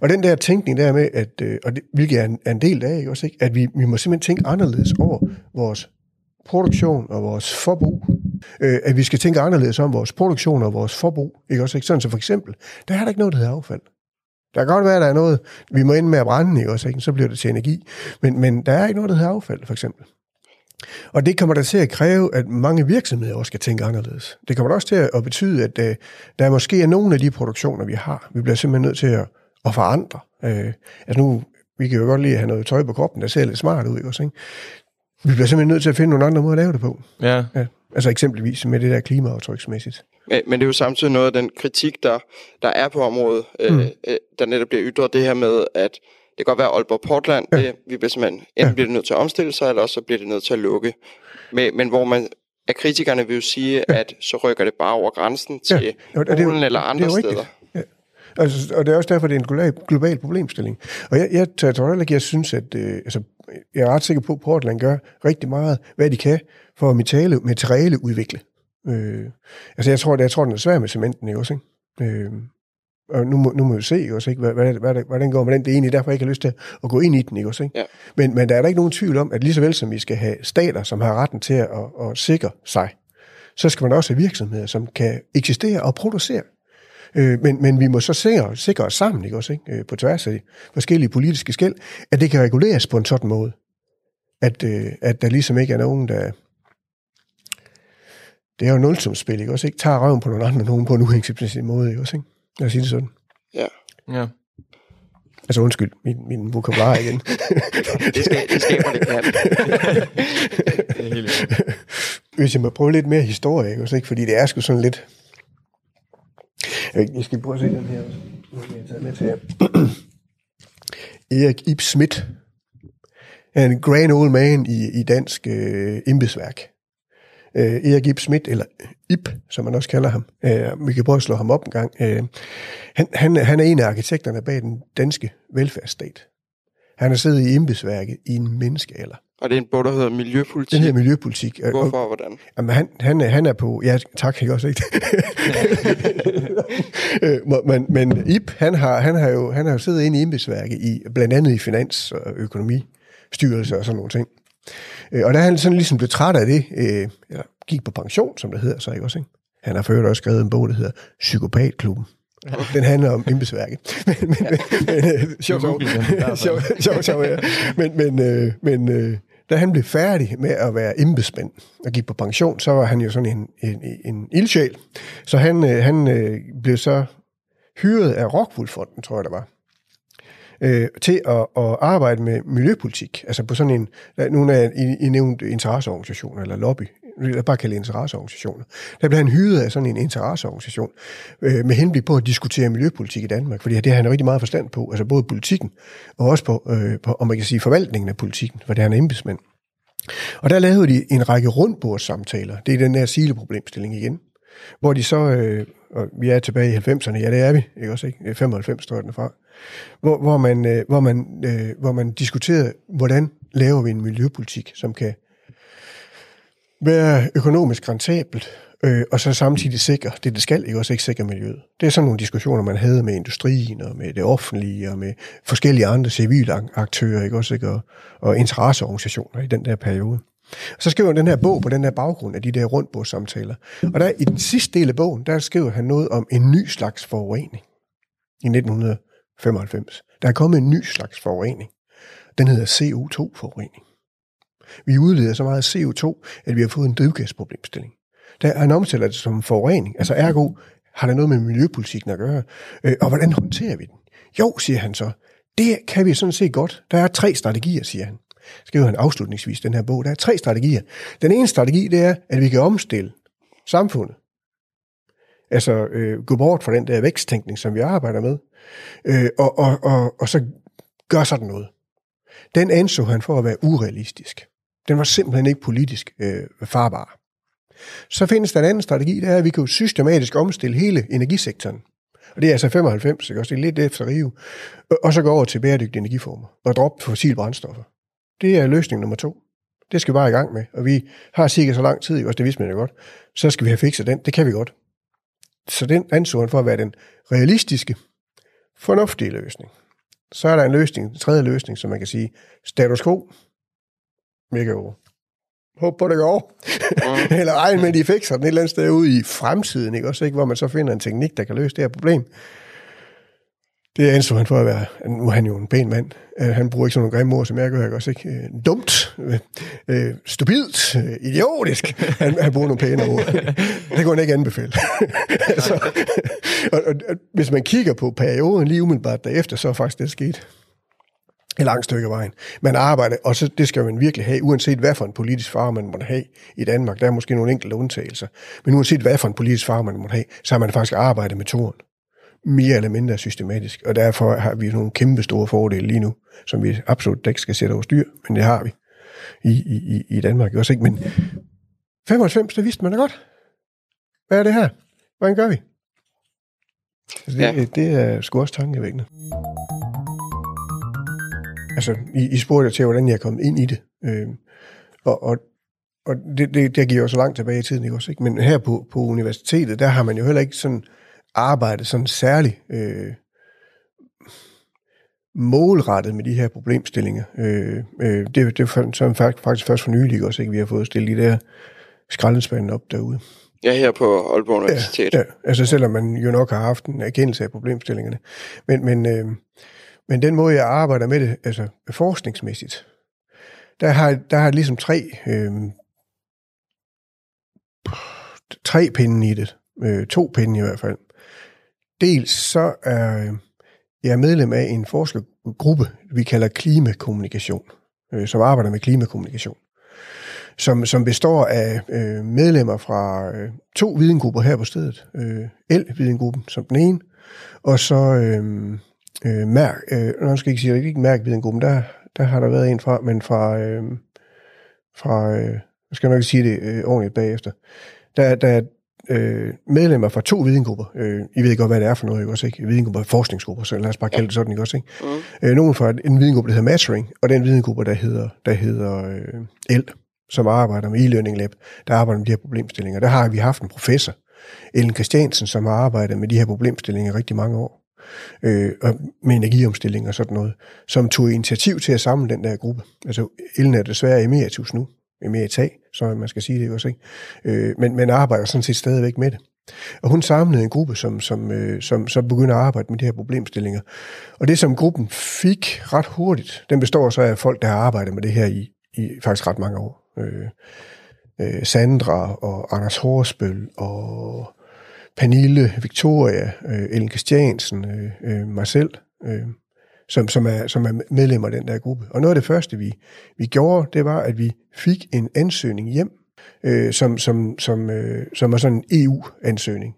Og den der tænkning der med, at, øh, og det, hvilket er en, er en del af, ikke også, ikke? at vi, vi må simpelthen tænke anderledes over vores produktion og vores forbrug. Øh, at vi skal tænke anderledes om vores produktion og vores forbrug. Ikke også? Ikke? Sådan så for eksempel, der er der ikke noget, der hedder affald. Der kan godt være, at der er noget, vi må ind med at brænde, ikke også? Ikke? Så bliver det til energi. Men, men der er ikke noget, der hedder affald, for eksempel. Og det kommer der til at kræve, at mange virksomheder også skal tænke anderledes. Det kommer også til at betyde, at øh, der måske er nogle af de produktioner, vi har, vi bliver simpelthen nødt til at og forandre. Øh, altså nu, vi kan jo godt lide at have noget tøj på kroppen, der ser lidt smart ud, ikke også? Ikke? Vi bliver simpelthen nødt til at finde nogle andre måder at lave det på. Ja. ja. Altså eksempelvis med det der klimaaftryksmæssigt. Men, det er jo samtidig noget af den kritik, der, der er på området, øh, mm. øh, der netop bliver ytret det her med, at det kan godt være Aalborg Portland, ja. det, vi bliver simpelthen, enten ja. bliver det nødt til at omstille sig, eller også så bliver det nødt til at lukke. Men, men hvor man af kritikerne vil jo sige, ja. at så rykker det bare over grænsen til ja. Polen eller andre det steder. Altså, og det er også derfor, det er en global, global problemstilling. Og jeg, jeg, jeg tror heller ikke, jeg synes, at... Øh, altså, jeg er ret sikker på, at Portland gør rigtig meget, hvad de kan for at materiale, materiale udvikle. Øh, altså, jeg tror, det, jeg tror, den er svær med cementen, ikke også? Ikke? Øh, og nu må, nu må vi se, også, ikke? Hvad, hvad, hvad, hvordan går med den? Det er egentlig derfor, jeg ikke har lyst til at gå ind i den, ikke også? Ikke? Ja. Men, men der er der ikke nogen tvivl om, at lige så vel som vi skal have stater, som har retten til at, at, at sikre sig, så skal man også have virksomheder, som kan eksistere og producere Øh, men, men vi må så sikre, sikre os sammen, ikke også, ikke? Øh, på tværs af forskellige politiske skæld, at det kan reguleres på en sådan måde, at, øh, at der ligesom ikke er nogen, der... Det er jo nulsumsspil, ikke også, ikke? Tager røven på nogle andre, nogen på en uhensigtsmæssig måde, ikke også, ikke? Lad os sige det sådan. Ja. Ja. Altså undskyld, min, min vokabular igen. <laughs> det, skal, det skaber det kan. <laughs> det er helt Hvis jeg må prøve lidt mere historie, ikke? Også, ikke? fordi det er sgu sådan lidt... Øh, jeg skal prøve at se den her med til. Erik Ib Schmidt er en grand old man i, i dansk øh, embedsværk. Øh, Erik Ib Schmidt, eller Ib, som man også kalder ham. Øh, vi kan prøve at slå ham op en gang. Øh, han, han, han er en af arkitekterne bag den danske velfærdsstat. Han har siddet i embedsværket i en menneskealder. Og det er en bog, der hedder Miljøpolitik. Den hedder Miljøpolitik. Hvorfor og hvordan? Jamen, han, han, han er på... Ja, tak, ikke også, ikke? <laughs> Øh, men, men Ip, han har, han, har jo, han har jo siddet inde i embedsværket, i, blandt andet i finans- og økonomistyrelse og sådan nogle ting. Øh, og da han sådan ligesom blev træt af det, øh, eller gik på pension, som det hedder så, ikke også, ikke? Han har ført også skrevet en bog, der hedder Psykopatklubben. Den handler om embedsværket. <laughs> men, men, men, <laughs> sjov, sjov, sjov, sjov, ja. Men, men, øh, men øh, da han blev færdig med at være embedsmand og gik på pension, så var han jo sådan en, en, en ildsjæl. Så han, øh, han øh, blev så hyret af Rockwool-fonden, tror jeg det var, øh, til at, at arbejde med miljøpolitik. Altså på sådan en, nogle af I, I nævnt interesseorganisationer eller lobby, jeg bare kalde interesseorganisationer. Der blev han hyret af sådan en interesseorganisation øh, med henblik på at diskutere miljøpolitik i Danmark, fordi det har han rigtig meget forstand på, altså både politikken og også på, øh, på om man kan sige, forvaltningen af politikken, for det er han embedsmænd. Og der lavede de en række rundbordssamtaler. Det er den der sileproblemstilling igen, hvor de så øh, og vi er tilbage i 90'erne, ja det er vi, ikke også ikke? 95 står den fra, hvor, hvor, man, øh, hvor, man, øh, hvor man diskuterede, hvordan laver vi en miljøpolitik, som kan være økonomisk rentabelt, øh, og så samtidig sikre det, det skal, ikke også ikke sikre miljøet. Det er sådan nogle diskussioner, man havde med industrien, og med det offentlige, og med forskellige andre civile aktører, ikke også ikke, og, og interesseorganisationer i den der periode. Så skriver han den her bog på den her baggrund af de der rundbordssamtaler. Og der i den sidste del af bogen, der skriver han noget om en ny slags forurening i 1995. Der er kommet en ny slags forurening. Den hedder CO2-forurening. Vi udleder så meget CO2, at vi har fået en drivgasproblemstilling. Der, han omtaler det som forurening. Altså ergo har det noget med miljøpolitikken at gøre. Øh, og hvordan håndterer vi den? Jo, siger han så. Det kan vi sådan set godt. Der er tre strategier, siger han skriver han afslutningsvis den her bog. Der er tre strategier. Den ene strategi, det er, at vi kan omstille samfundet. Altså øh, gå bort fra den der væksttænkning, som vi arbejder med, øh, og, og, og, og så gør sådan noget. Den anså han for at være urealistisk. Den var simpelthen ikke politisk øh, farbar. Så findes der en anden strategi, det er, at vi kan jo systematisk omstille hele energisektoren. Og det er altså 95, ikke? Også det er lidt efter Rio. Og så gå over til bæredygtige energiformer og droppe fossile brændstoffer. Det er løsning nummer to. Det skal vi bare i gang med. Og vi har cirka så lang tid, også det vidste man jo godt. Så skal vi have fikset den. Det kan vi godt. Så den anså han for at være den realistiske, fornuftige løsning. Så er der en løsning, en tredje løsning, som man kan sige, status quo. Mega jo. Håb på, det går. Mm. <laughs> eller ej, men de fikser den et eller andet sted ude i fremtiden, ikke? Også, ikke? hvor man så finder en teknik, der kan løse det her problem. Det anså han for at være, nu er han jo en pæn mand, øh, han bruger ikke sådan nogle grimme ord, som jeg gør, ikke også, ikke? Øh, dumt, øh, stupidt, idiotisk, han, han bruger nogle pæne ord. <laughs> Det kunne han ikke anbefale. altså, <laughs> og, og, og, hvis man kigger på perioden lige umiddelbart derefter, så er faktisk det sket et langt stykke af vejen. Man arbejder, og så, det skal man virkelig have, uanset hvad for en politisk farve man måtte have i Danmark. Der er måske nogle enkelte undtagelser. Men uanset hvad for en politisk farve man måtte have, så har man faktisk arbejdet med toren mere eller mindre systematisk, og derfor har vi nogle kæmpe store fordele lige nu, som vi absolut ikke skal sætte over styr, men det har vi i, i, i Danmark også, ikke? Men 95, det vidste man da godt. Hvad er det her? Hvordan gør vi? Altså, det, ja. det er sgu også tankevækkende. Altså, I, I spurgte til, hvordan jeg er kommet ind i det. Øh, og, og, og det, det, det giver jo så langt tilbage i tiden, ikke også? Ikke? Men her på, på universitetet, der har man jo heller ikke sådan arbejde sådan særligt øh, målrettet med de her problemstillinger. Øh, øh, det, det er faktisk først for nylig også, ikke? vi har fået stillet de der skraldespanden op derude. Ja, her på Aalborg Universitet. Ja, ja, altså selvom man jo nok har haft en erkendelse af problemstillingerne. Men, men, øh, men den måde, jeg arbejder med det, altså forskningsmæssigt, der har, der har ligesom tre, øh, tre pinde i det. Øh, to pinde i hvert fald. Dels så er øhm, jeg medlem af en forskergruppe, vi kalder klimakommunikation, øh, som arbejder med klimakommunikation, som, som består af øh, medlemmer fra øh, to videngrupper her på stedet. Øh, El-videngruppen som den ene, og så øh, øh, Mærk, øh, nu skal jeg ikke sige, ikke Mærk-videngruppen, der, der har der været en fra, men fra, øh, fra øh, jeg skal nok ikke sige det øh, ordentligt bagefter, der, der, øh, medlemmer fra to videngrupper. Øh, I ved godt, hvad det er for noget, ikke også? Ikke? Videngrupper, forskningsgrupper, så lad os bare kalde det sådan, ikke også? Ikke? Mm. Øh, nogen fra en videngruppe, der hedder Mastering, og den videngruppe, der hedder, der hedder øh, EL, som arbejder med e-learning lab, der arbejder med de her problemstillinger. Der har vi haft en professor, Ellen Christiansen, som har arbejdet med de her problemstillinger rigtig mange år, øh, og med energiomstilling og sådan noget, som tog initiativ til at samle den der gruppe. Altså, Ellen er desværre emeritus nu, tag, så man skal sige det også, ikke? Øh, men, men arbejder sådan set stadigvæk med det. Og hun samlede en gruppe, som, som, øh, som, som begynder at arbejde med de her problemstillinger. Og det, som gruppen fik ret hurtigt, den består så af folk, der har arbejdet med det her i, i faktisk ret mange år. Øh, øh, Sandra og Anders Horsbøl og Pernille, Victoria, øh, Ellen Christiansen, øh, øh, mig selv. Øh, som, som, er, som er medlemmer af den der gruppe. Og noget af det første, vi, vi gjorde, det var, at vi fik en ansøgning hjem, øh, som, som, som, øh, som er sådan en EU-ansøgning,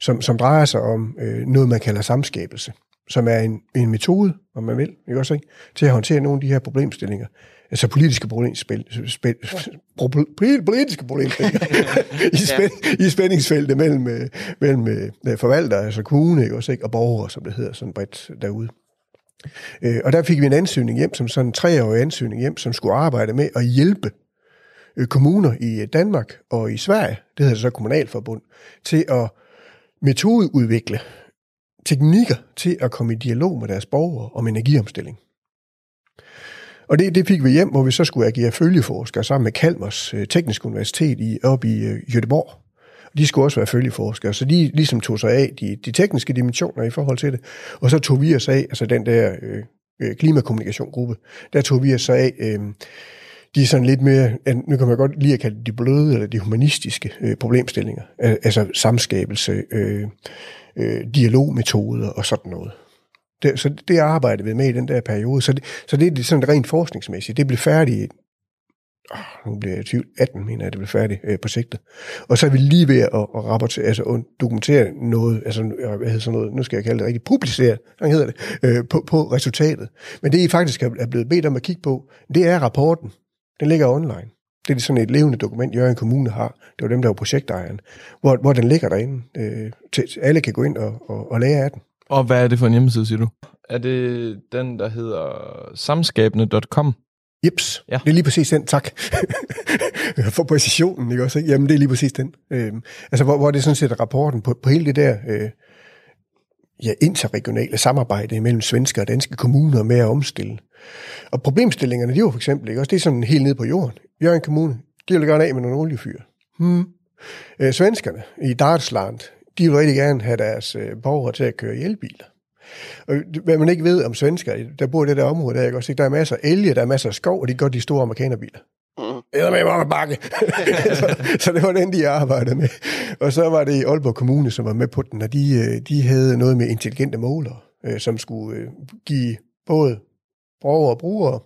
som, som drejer sig om øh, noget, man kalder samskabelse. som er en, en metode, om man vil, ikke også, ikke? til at håndtere nogle af de her problemstillinger. Altså politiske problemspil, spil, pro- politiske problemstillinger <laughs> i, spænd, i spændingsfeltet mellem, øh, mellem øh, forvalter, altså kommune, ikke også, ikke? og borgere, som det hedder sådan bredt derude. Øh, og der fik vi en ansøgning hjem, som sådan en treårig ansøgning hjem, som skulle arbejde med at hjælpe kommuner i Danmark og i Sverige, det hedder så kommunalforbund, til at metodeudvikle teknikker til at komme i dialog med deres borgere om energiomstilling. Og det, det fik vi hjem, hvor vi så skulle agere følgeforskere sammen med Kalmers øh, Tekniske Universitet i, oppe i øh, Göteborg. De skulle også være følgeforskere, så de ligesom tog sig af de, de tekniske dimensioner i forhold til det. Og så tog vi os af, altså den der øh, øh klimakommunikationgruppe, der tog vi os af øh, de er sådan lidt mere, nu kan man godt lide at kalde de bløde eller de humanistiske øh, problemstillinger, altså samskabelse, øh, øh, dialogmetoder og sådan noget. Det, så det arbejdede vi med i den der periode. Så det, så det er sådan rent forskningsmæssigt. Det blev færdigt oh, nu bliver jeg 20, 18, mener jeg, det blev færdigt øh, projektet. Og så er vi lige ved at, at rapportere, altså at dokumentere noget, altså øh, hvad hedder sådan noget, nu skal jeg kalde det rigtigt, publicere, sådan hedder det, øh, på, på resultatet. Men det I faktisk er blevet bedt om at kigge på, det er rapporten. Den ligger online. Det er sådan et levende dokument, Jørgen Kommune har. Det var dem, der var projektejeren. Hvor, hvor den ligger derinde. Øh, til, alle kan gå ind og, og, og lære af den. Og hvad er det for en hjemmeside, siger du? Er det den, der hedder samskabende.com? Jeps, ja. det er lige præcis den, tak. <laughs> for præcisionen, ikke også? Jamen, det er lige præcis den. Øh, altså, hvor, hvor det sådan set rapporten på, på hele det der øh, ja, interregionale samarbejde mellem svenske og danske kommuner med at omstille. Og problemstillingerne, de var for eksempel, ikke? Også det er sådan helt ned på jorden. Jørgen Kommune, de vil gerne af med nogle oliefyr. Hmm. Øh, svenskerne i Dartsland, de vil rigtig gerne have deres øh, borgere til at køre i elbiler. Og hvad man ikke ved om svensker, der bor i det der område, der, ikke også, der er masser af elge, der er masser af skov, og de går de store amerikanerbiler. Mm. Eller med mig bakke. <laughs> så, så det var den, de arbejdede med. Og så var det Aalborg Kommune, som var med på den, og de, øh, de havde noget med intelligente målere, øh, som skulle give både borgere og brugere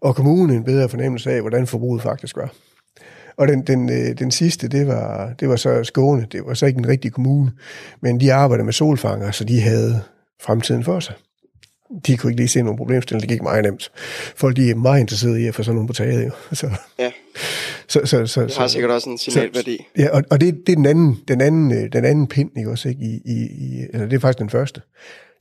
og kommunen en bedre fornemmelse af, hvordan forbruget faktisk var. Og den, den, den sidste, det var, det var så Skåne. Det var så ikke en rigtig kommune, men de arbejdede med solfanger, så de havde fremtiden for sig de kunne ikke lige se nogen problemstilling. Det gik meget nemt. Folk de er meget interesserede i at få sådan nogen på taget. Jo. <laughs> Så, ja. Så, så, så, det har så, sikkert også en signalværdi. Så, ja, og, og det, det er den anden, den anden, øh, den anden pind, ikke også? Ikke? I, i, i, eller det er faktisk den første.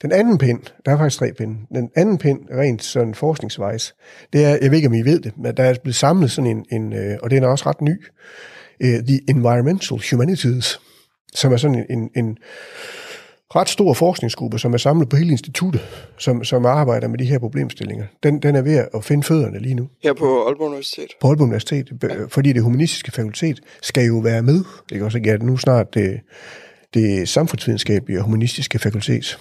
Den anden pind, der er faktisk tre pinde. Den anden pind, rent sådan forskningsvejs, det er, jeg ved ikke, om I ved det, men der er blevet samlet sådan en, en øh, og den er også ret ny, uh, The Environmental Humanities, som er sådan en, en, en ret stor forskningsgruppe, som er samlet på hele instituttet, som, som arbejder med de her problemstillinger. Den, den er ved at finde fødderne lige nu. Her på Aalborg Universitet? På Aalborg Universitet, ja. fordi det humanistiske fakultet skal jo være med. Ikke også ja, nu snart det, det samfundsvidenskabelige og humanistiske fakultet.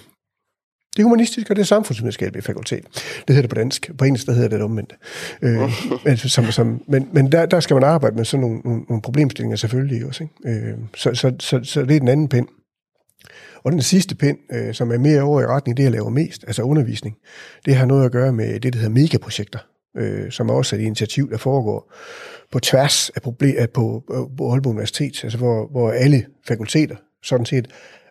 Det humanistiske og det samfundsvidenskabelige fakultet. Det hedder det på dansk. På engelsk der hedder det omvendt. Øh, <laughs> altså, som, som, men men der, der skal man arbejde med sådan nogle, nogle, nogle problemstillinger selvfølgelig også. Ikke? Øh, så, så, så, så det er den anden pind. Og den sidste pind, øh, som er mere over i retning det, jeg laver mest, altså undervisning, det har noget at gøre med det, der hedder megaprojekter, øh, som er også et initiativ, der foregår på tværs af problem, på, på Aalborg Universitet, altså hvor, hvor alle fakulteter sådan set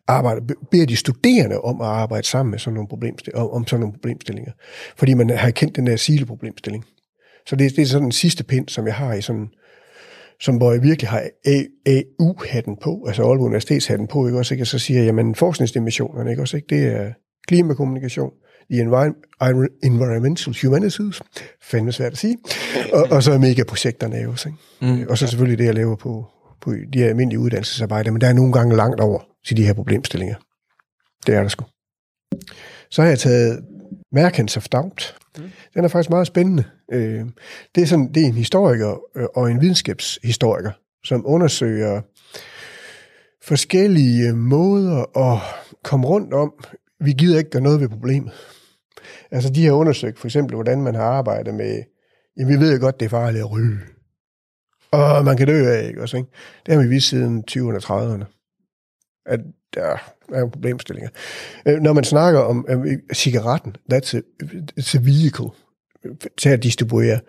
arbejder, beder de studerende om at arbejde sammen med sådan nogle problemstillinger, om sådan nogle problemstillinger. Fordi man har kendt den der sileproblemstilling. Så det, det er sådan den sidste pind, som jeg har i sådan som hvor jeg virkelig har AAU-hatten på, altså Aalborg Universitetshatten på, ikke også, ikke? Og så siger jeg, jamen forskningsdimensionerne, ikke også, ikke? Det er klimakommunikation, i Environmental Humanities, fandme svært at sige, og, og så er megaprojekterne også, ikke? Mm. Og så selvfølgelig det, jeg laver på, på de almindelige uddannelsesarbejder, men der er nogle gange langt over til de her problemstillinger. Det er der sgu. Så har jeg taget Merkens of Doubt. Mm. Den er faktisk meget spændende. Øh, det, er sådan, det er en historiker øh, og en videnskabshistoriker, som undersøger forskellige måder at komme rundt om. Vi gider ikke gøre noget ved problemet. Altså, de har undersøgt for eksempel, hvordan man har arbejdet med, jamen vi ved jo godt, det er farligt at ryge. Og man kan dø af, ikke også, ikke? Det har vi vist siden 20'erne og 30'erne. At der er problemstillinger. Øh, når man snakker om øh, cigaretten, that's a, it's a vehicle til at distribuere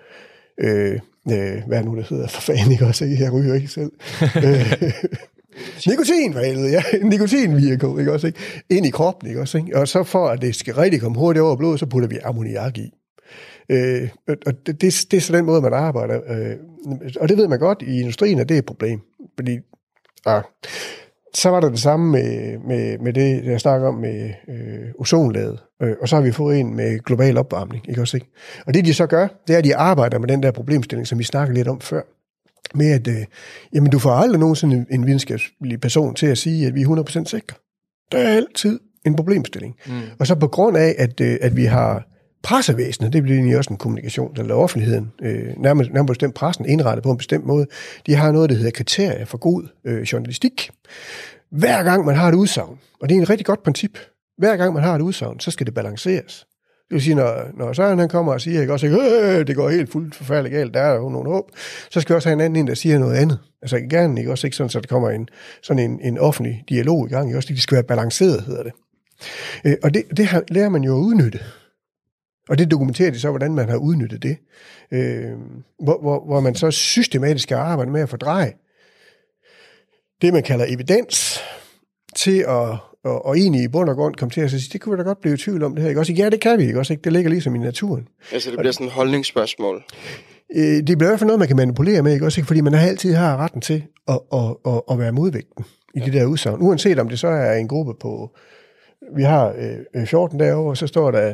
øh, øh, hvad nu det hedder, for fanden ikke også, jeg ryger ikke selv. <laughs> øh, Nikotin, for helvede, ja. Nikotinvirko, ikke også, ikke? Ind i kroppen, ikke også, ikke? Og så for, at det skal rigtig komme hurtigt over blodet, så putter vi ammoniak i. Øh, og det, det, det er så den måde, man arbejder. Øh, og det ved man godt i industrien, at det er et problem. Fordi, ah, så var der det samme med, med, med det, jeg snakker om med øh, ozonlaget. Øh, og så har vi fået en med global opvarmning, ikke også ikke? Og det de så gør, det er, at de arbejder med den der problemstilling, som vi snakkede lidt om før. Med at, øh, jamen du får aldrig nogensinde en, en videnskabelig person til at sige, at vi er 100% sikre. Der er altid en problemstilling. Mm. Og så på grund af, at, øh, at vi har pressevæsenet, det bliver egentlig også en kommunikation, eller offentligheden, øh, nærmest, nærmest bestemt pressen, indrettet på en bestemt måde, de har noget, der hedder kriterier for god øh, journalistik. Hver gang man har et udsagn, og det er en rigtig godt princip, hver gang man har et udsagn, så skal det balanceres. Det vil sige, når, når Søren han kommer og siger, ikke, også, ikke, øh, det går helt fuldt forfærdeligt galt, der er jo nogen håb, så skal vi også have en anden en, der siger noget andet. Altså gerne ikke også ikke sådan, så der kommer en, sådan en, en offentlig dialog i gang. Ikke? Også, det skal være balanceret, hedder det. Øh, og det, det her lærer man jo at udnytte. Og det dokumenterer de så, hvordan man har udnyttet det. Øh, hvor, hvor, hvor man så systematisk skal arbejde med at fordreje det, man kalder evidens, til at, og, og egentlig i bund og grund komme til at sige, det kunne vi da godt blive i tvivl om det her. Ikke? Også, ja, det kan vi ikke. Også, ikke? Det ligger ligesom i naturen. Altså, det bliver sådan et holdningsspørgsmål. Øh, det bliver i hvert fald noget, man kan manipulere med, ikke? Også, ikke? fordi man altid har retten til at, at, at, at være modvægten i ja. de der udsagn. Uanset om det så er en gruppe på, vi har øh, 14 derovre, og så står der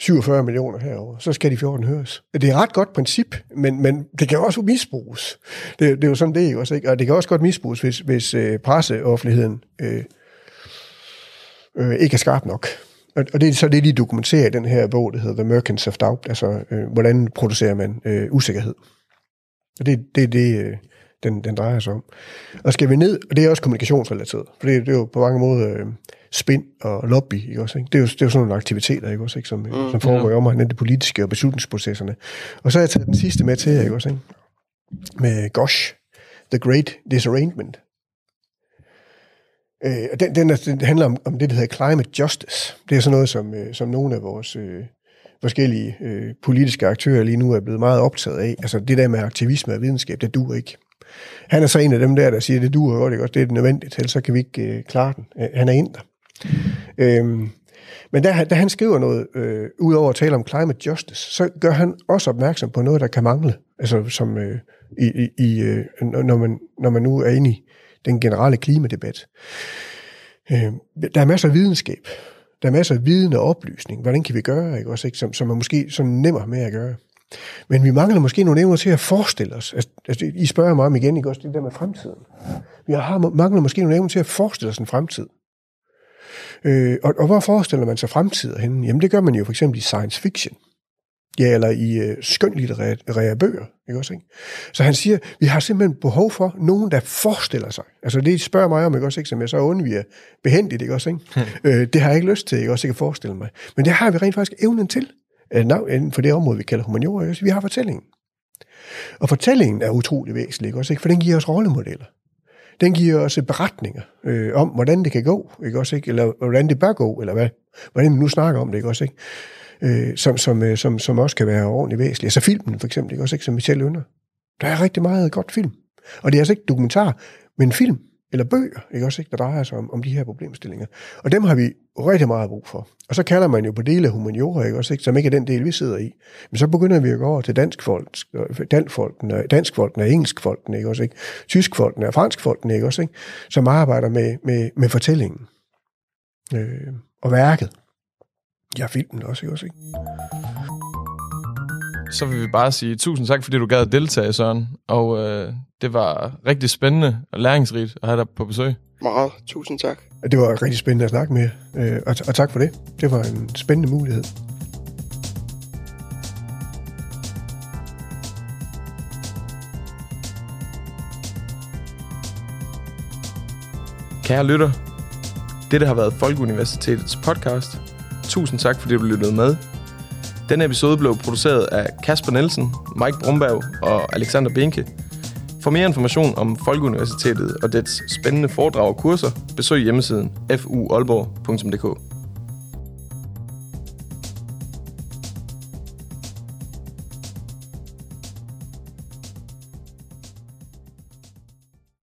47 millioner herover, så skal de 14 høres. Det er et ret godt princip, men, men det kan også misbruges. Det, det er jo sådan, det er også, ikke? Og det kan også godt misbruges, hvis, hvis øh, presseoffentligheden øh, øh, ikke er skarp nok. Og, og det er så det, de dokumenterer i den her bog, der hedder The Merchants of Doubt, altså øh, hvordan producerer man øh, usikkerhed. Og det er det, det øh, den, den drejer sig om. Og skal vi ned, og det er også kommunikationsrelateret, for det, det er jo på mange måder øh, spin og lobby, ikke også? Ikke? Det, er jo, det er jo sådan nogle aktiviteter, ikke også, ikke? Som, mm, som foregår ja. om af det politiske og beslutningsprocesserne. Og så har jeg taget den sidste med til, ikke også? Ikke? Med Gosh, The Great Disarrangement. Øh, og den, den, er, den handler om, om det, der hedder climate justice. Det er sådan noget, som, øh, som nogle af vores øh, forskellige øh, politiske aktører lige nu er blevet meget optaget af. Altså det der med aktivisme og videnskab, det duer ikke. Han er så en af dem der, der siger, det duer godt, ikke også? Det er nødvendigt, ellers så kan vi ikke øh, klare den. Øh, han er inder. Øhm, men da, da han skriver noget, øh, udover at tale om climate justice, så gør han også opmærksom på noget, der kan mangle. Altså som øh, i, i, øh, når, man, når man nu er inde i den generelle klimadebat. Øh, der er masser af videnskab. Der er masser af viden og oplysning. Hvordan kan vi gøre, ikke? Også, ikke? Som, som er måske sådan nemmere med at gøre. Men vi mangler måske nogle evner til at forestille os. Altså, altså, I spørger mig om igen, ikke også det der med fremtiden. Vi har, mangler måske nogle evner til at forestille os en fremtid. Øh, og, og hvor forestiller man sig fremtiden henne? Jamen det gør man jo for eksempel i science fiction. Ja, eller i øh, skønlitterære bøger. Ikke også, ikke? Så han siger, vi har simpelthen behov for nogen, der forestiller sig. Altså det spørger mig om, ikke også, ikke? som jeg så undviger behendigt, ikke også, ikke? Hmm. Øh, det har jeg ikke lyst til, ikke også, ikke at forestille mig. Men det har vi rent faktisk evnen til, øh, inden for det område, vi kalder humaniora. Ikke? Vi har fortællingen. Og fortællingen er utrolig væsentlig, ikke også, ikke? for den giver os rollemodeller. Den giver os beretninger øh, om, hvordan det kan gå, ikke også, ikke? Eller hvordan det bør gå, eller hvad, hvordan vi nu snakker om det, ikke også, ikke? øh, som, som, øh, som, som også kan være ordentligt væsentligt. Altså filmen for eksempel, ikke? også ikke, som Michelle Ønder. Der er rigtig meget godt film. Og det er altså ikke dokumentar, men film eller bøger, ikke også, ikke, der drejer sig om, om de her problemstillinger. Og dem har vi rigtig meget brug for. Og så kalder man jo på dele humaniora, ikke også, ikke, som ikke er den del, vi sidder i. Men så begynder vi at gå over til dansk folk, øh, dansk folkene, øh, dansk folkene, øh, engelsk folkene, ikke også, ikke, tysk folkene og fransk folkene, ikke også, ikke, som arbejder med, med, med fortællingen øh, og værket. Ja, filmen også, ikke også, ikke? Så vil vi bare sige tusind tak, fordi du gad at deltage, Søren. Og øh, det var rigtig spændende og læringsrigt at have dig på besøg. Meget. Tusind tak. Det var rigtig spændende at snakke med øh, og, og tak for det. Det var en spændende mulighed. Kære lytter, dette har været Folkeuniversitetets podcast. Tusind tak, fordi du lyttede med. Denne episode blev produceret af Kasper Nielsen, Mike Brumberg og Alexander Binke. For mere information om Folkeuniversitetet og dets spændende foredrag og kurser, besøg hjemmesiden fuaalborg.dk.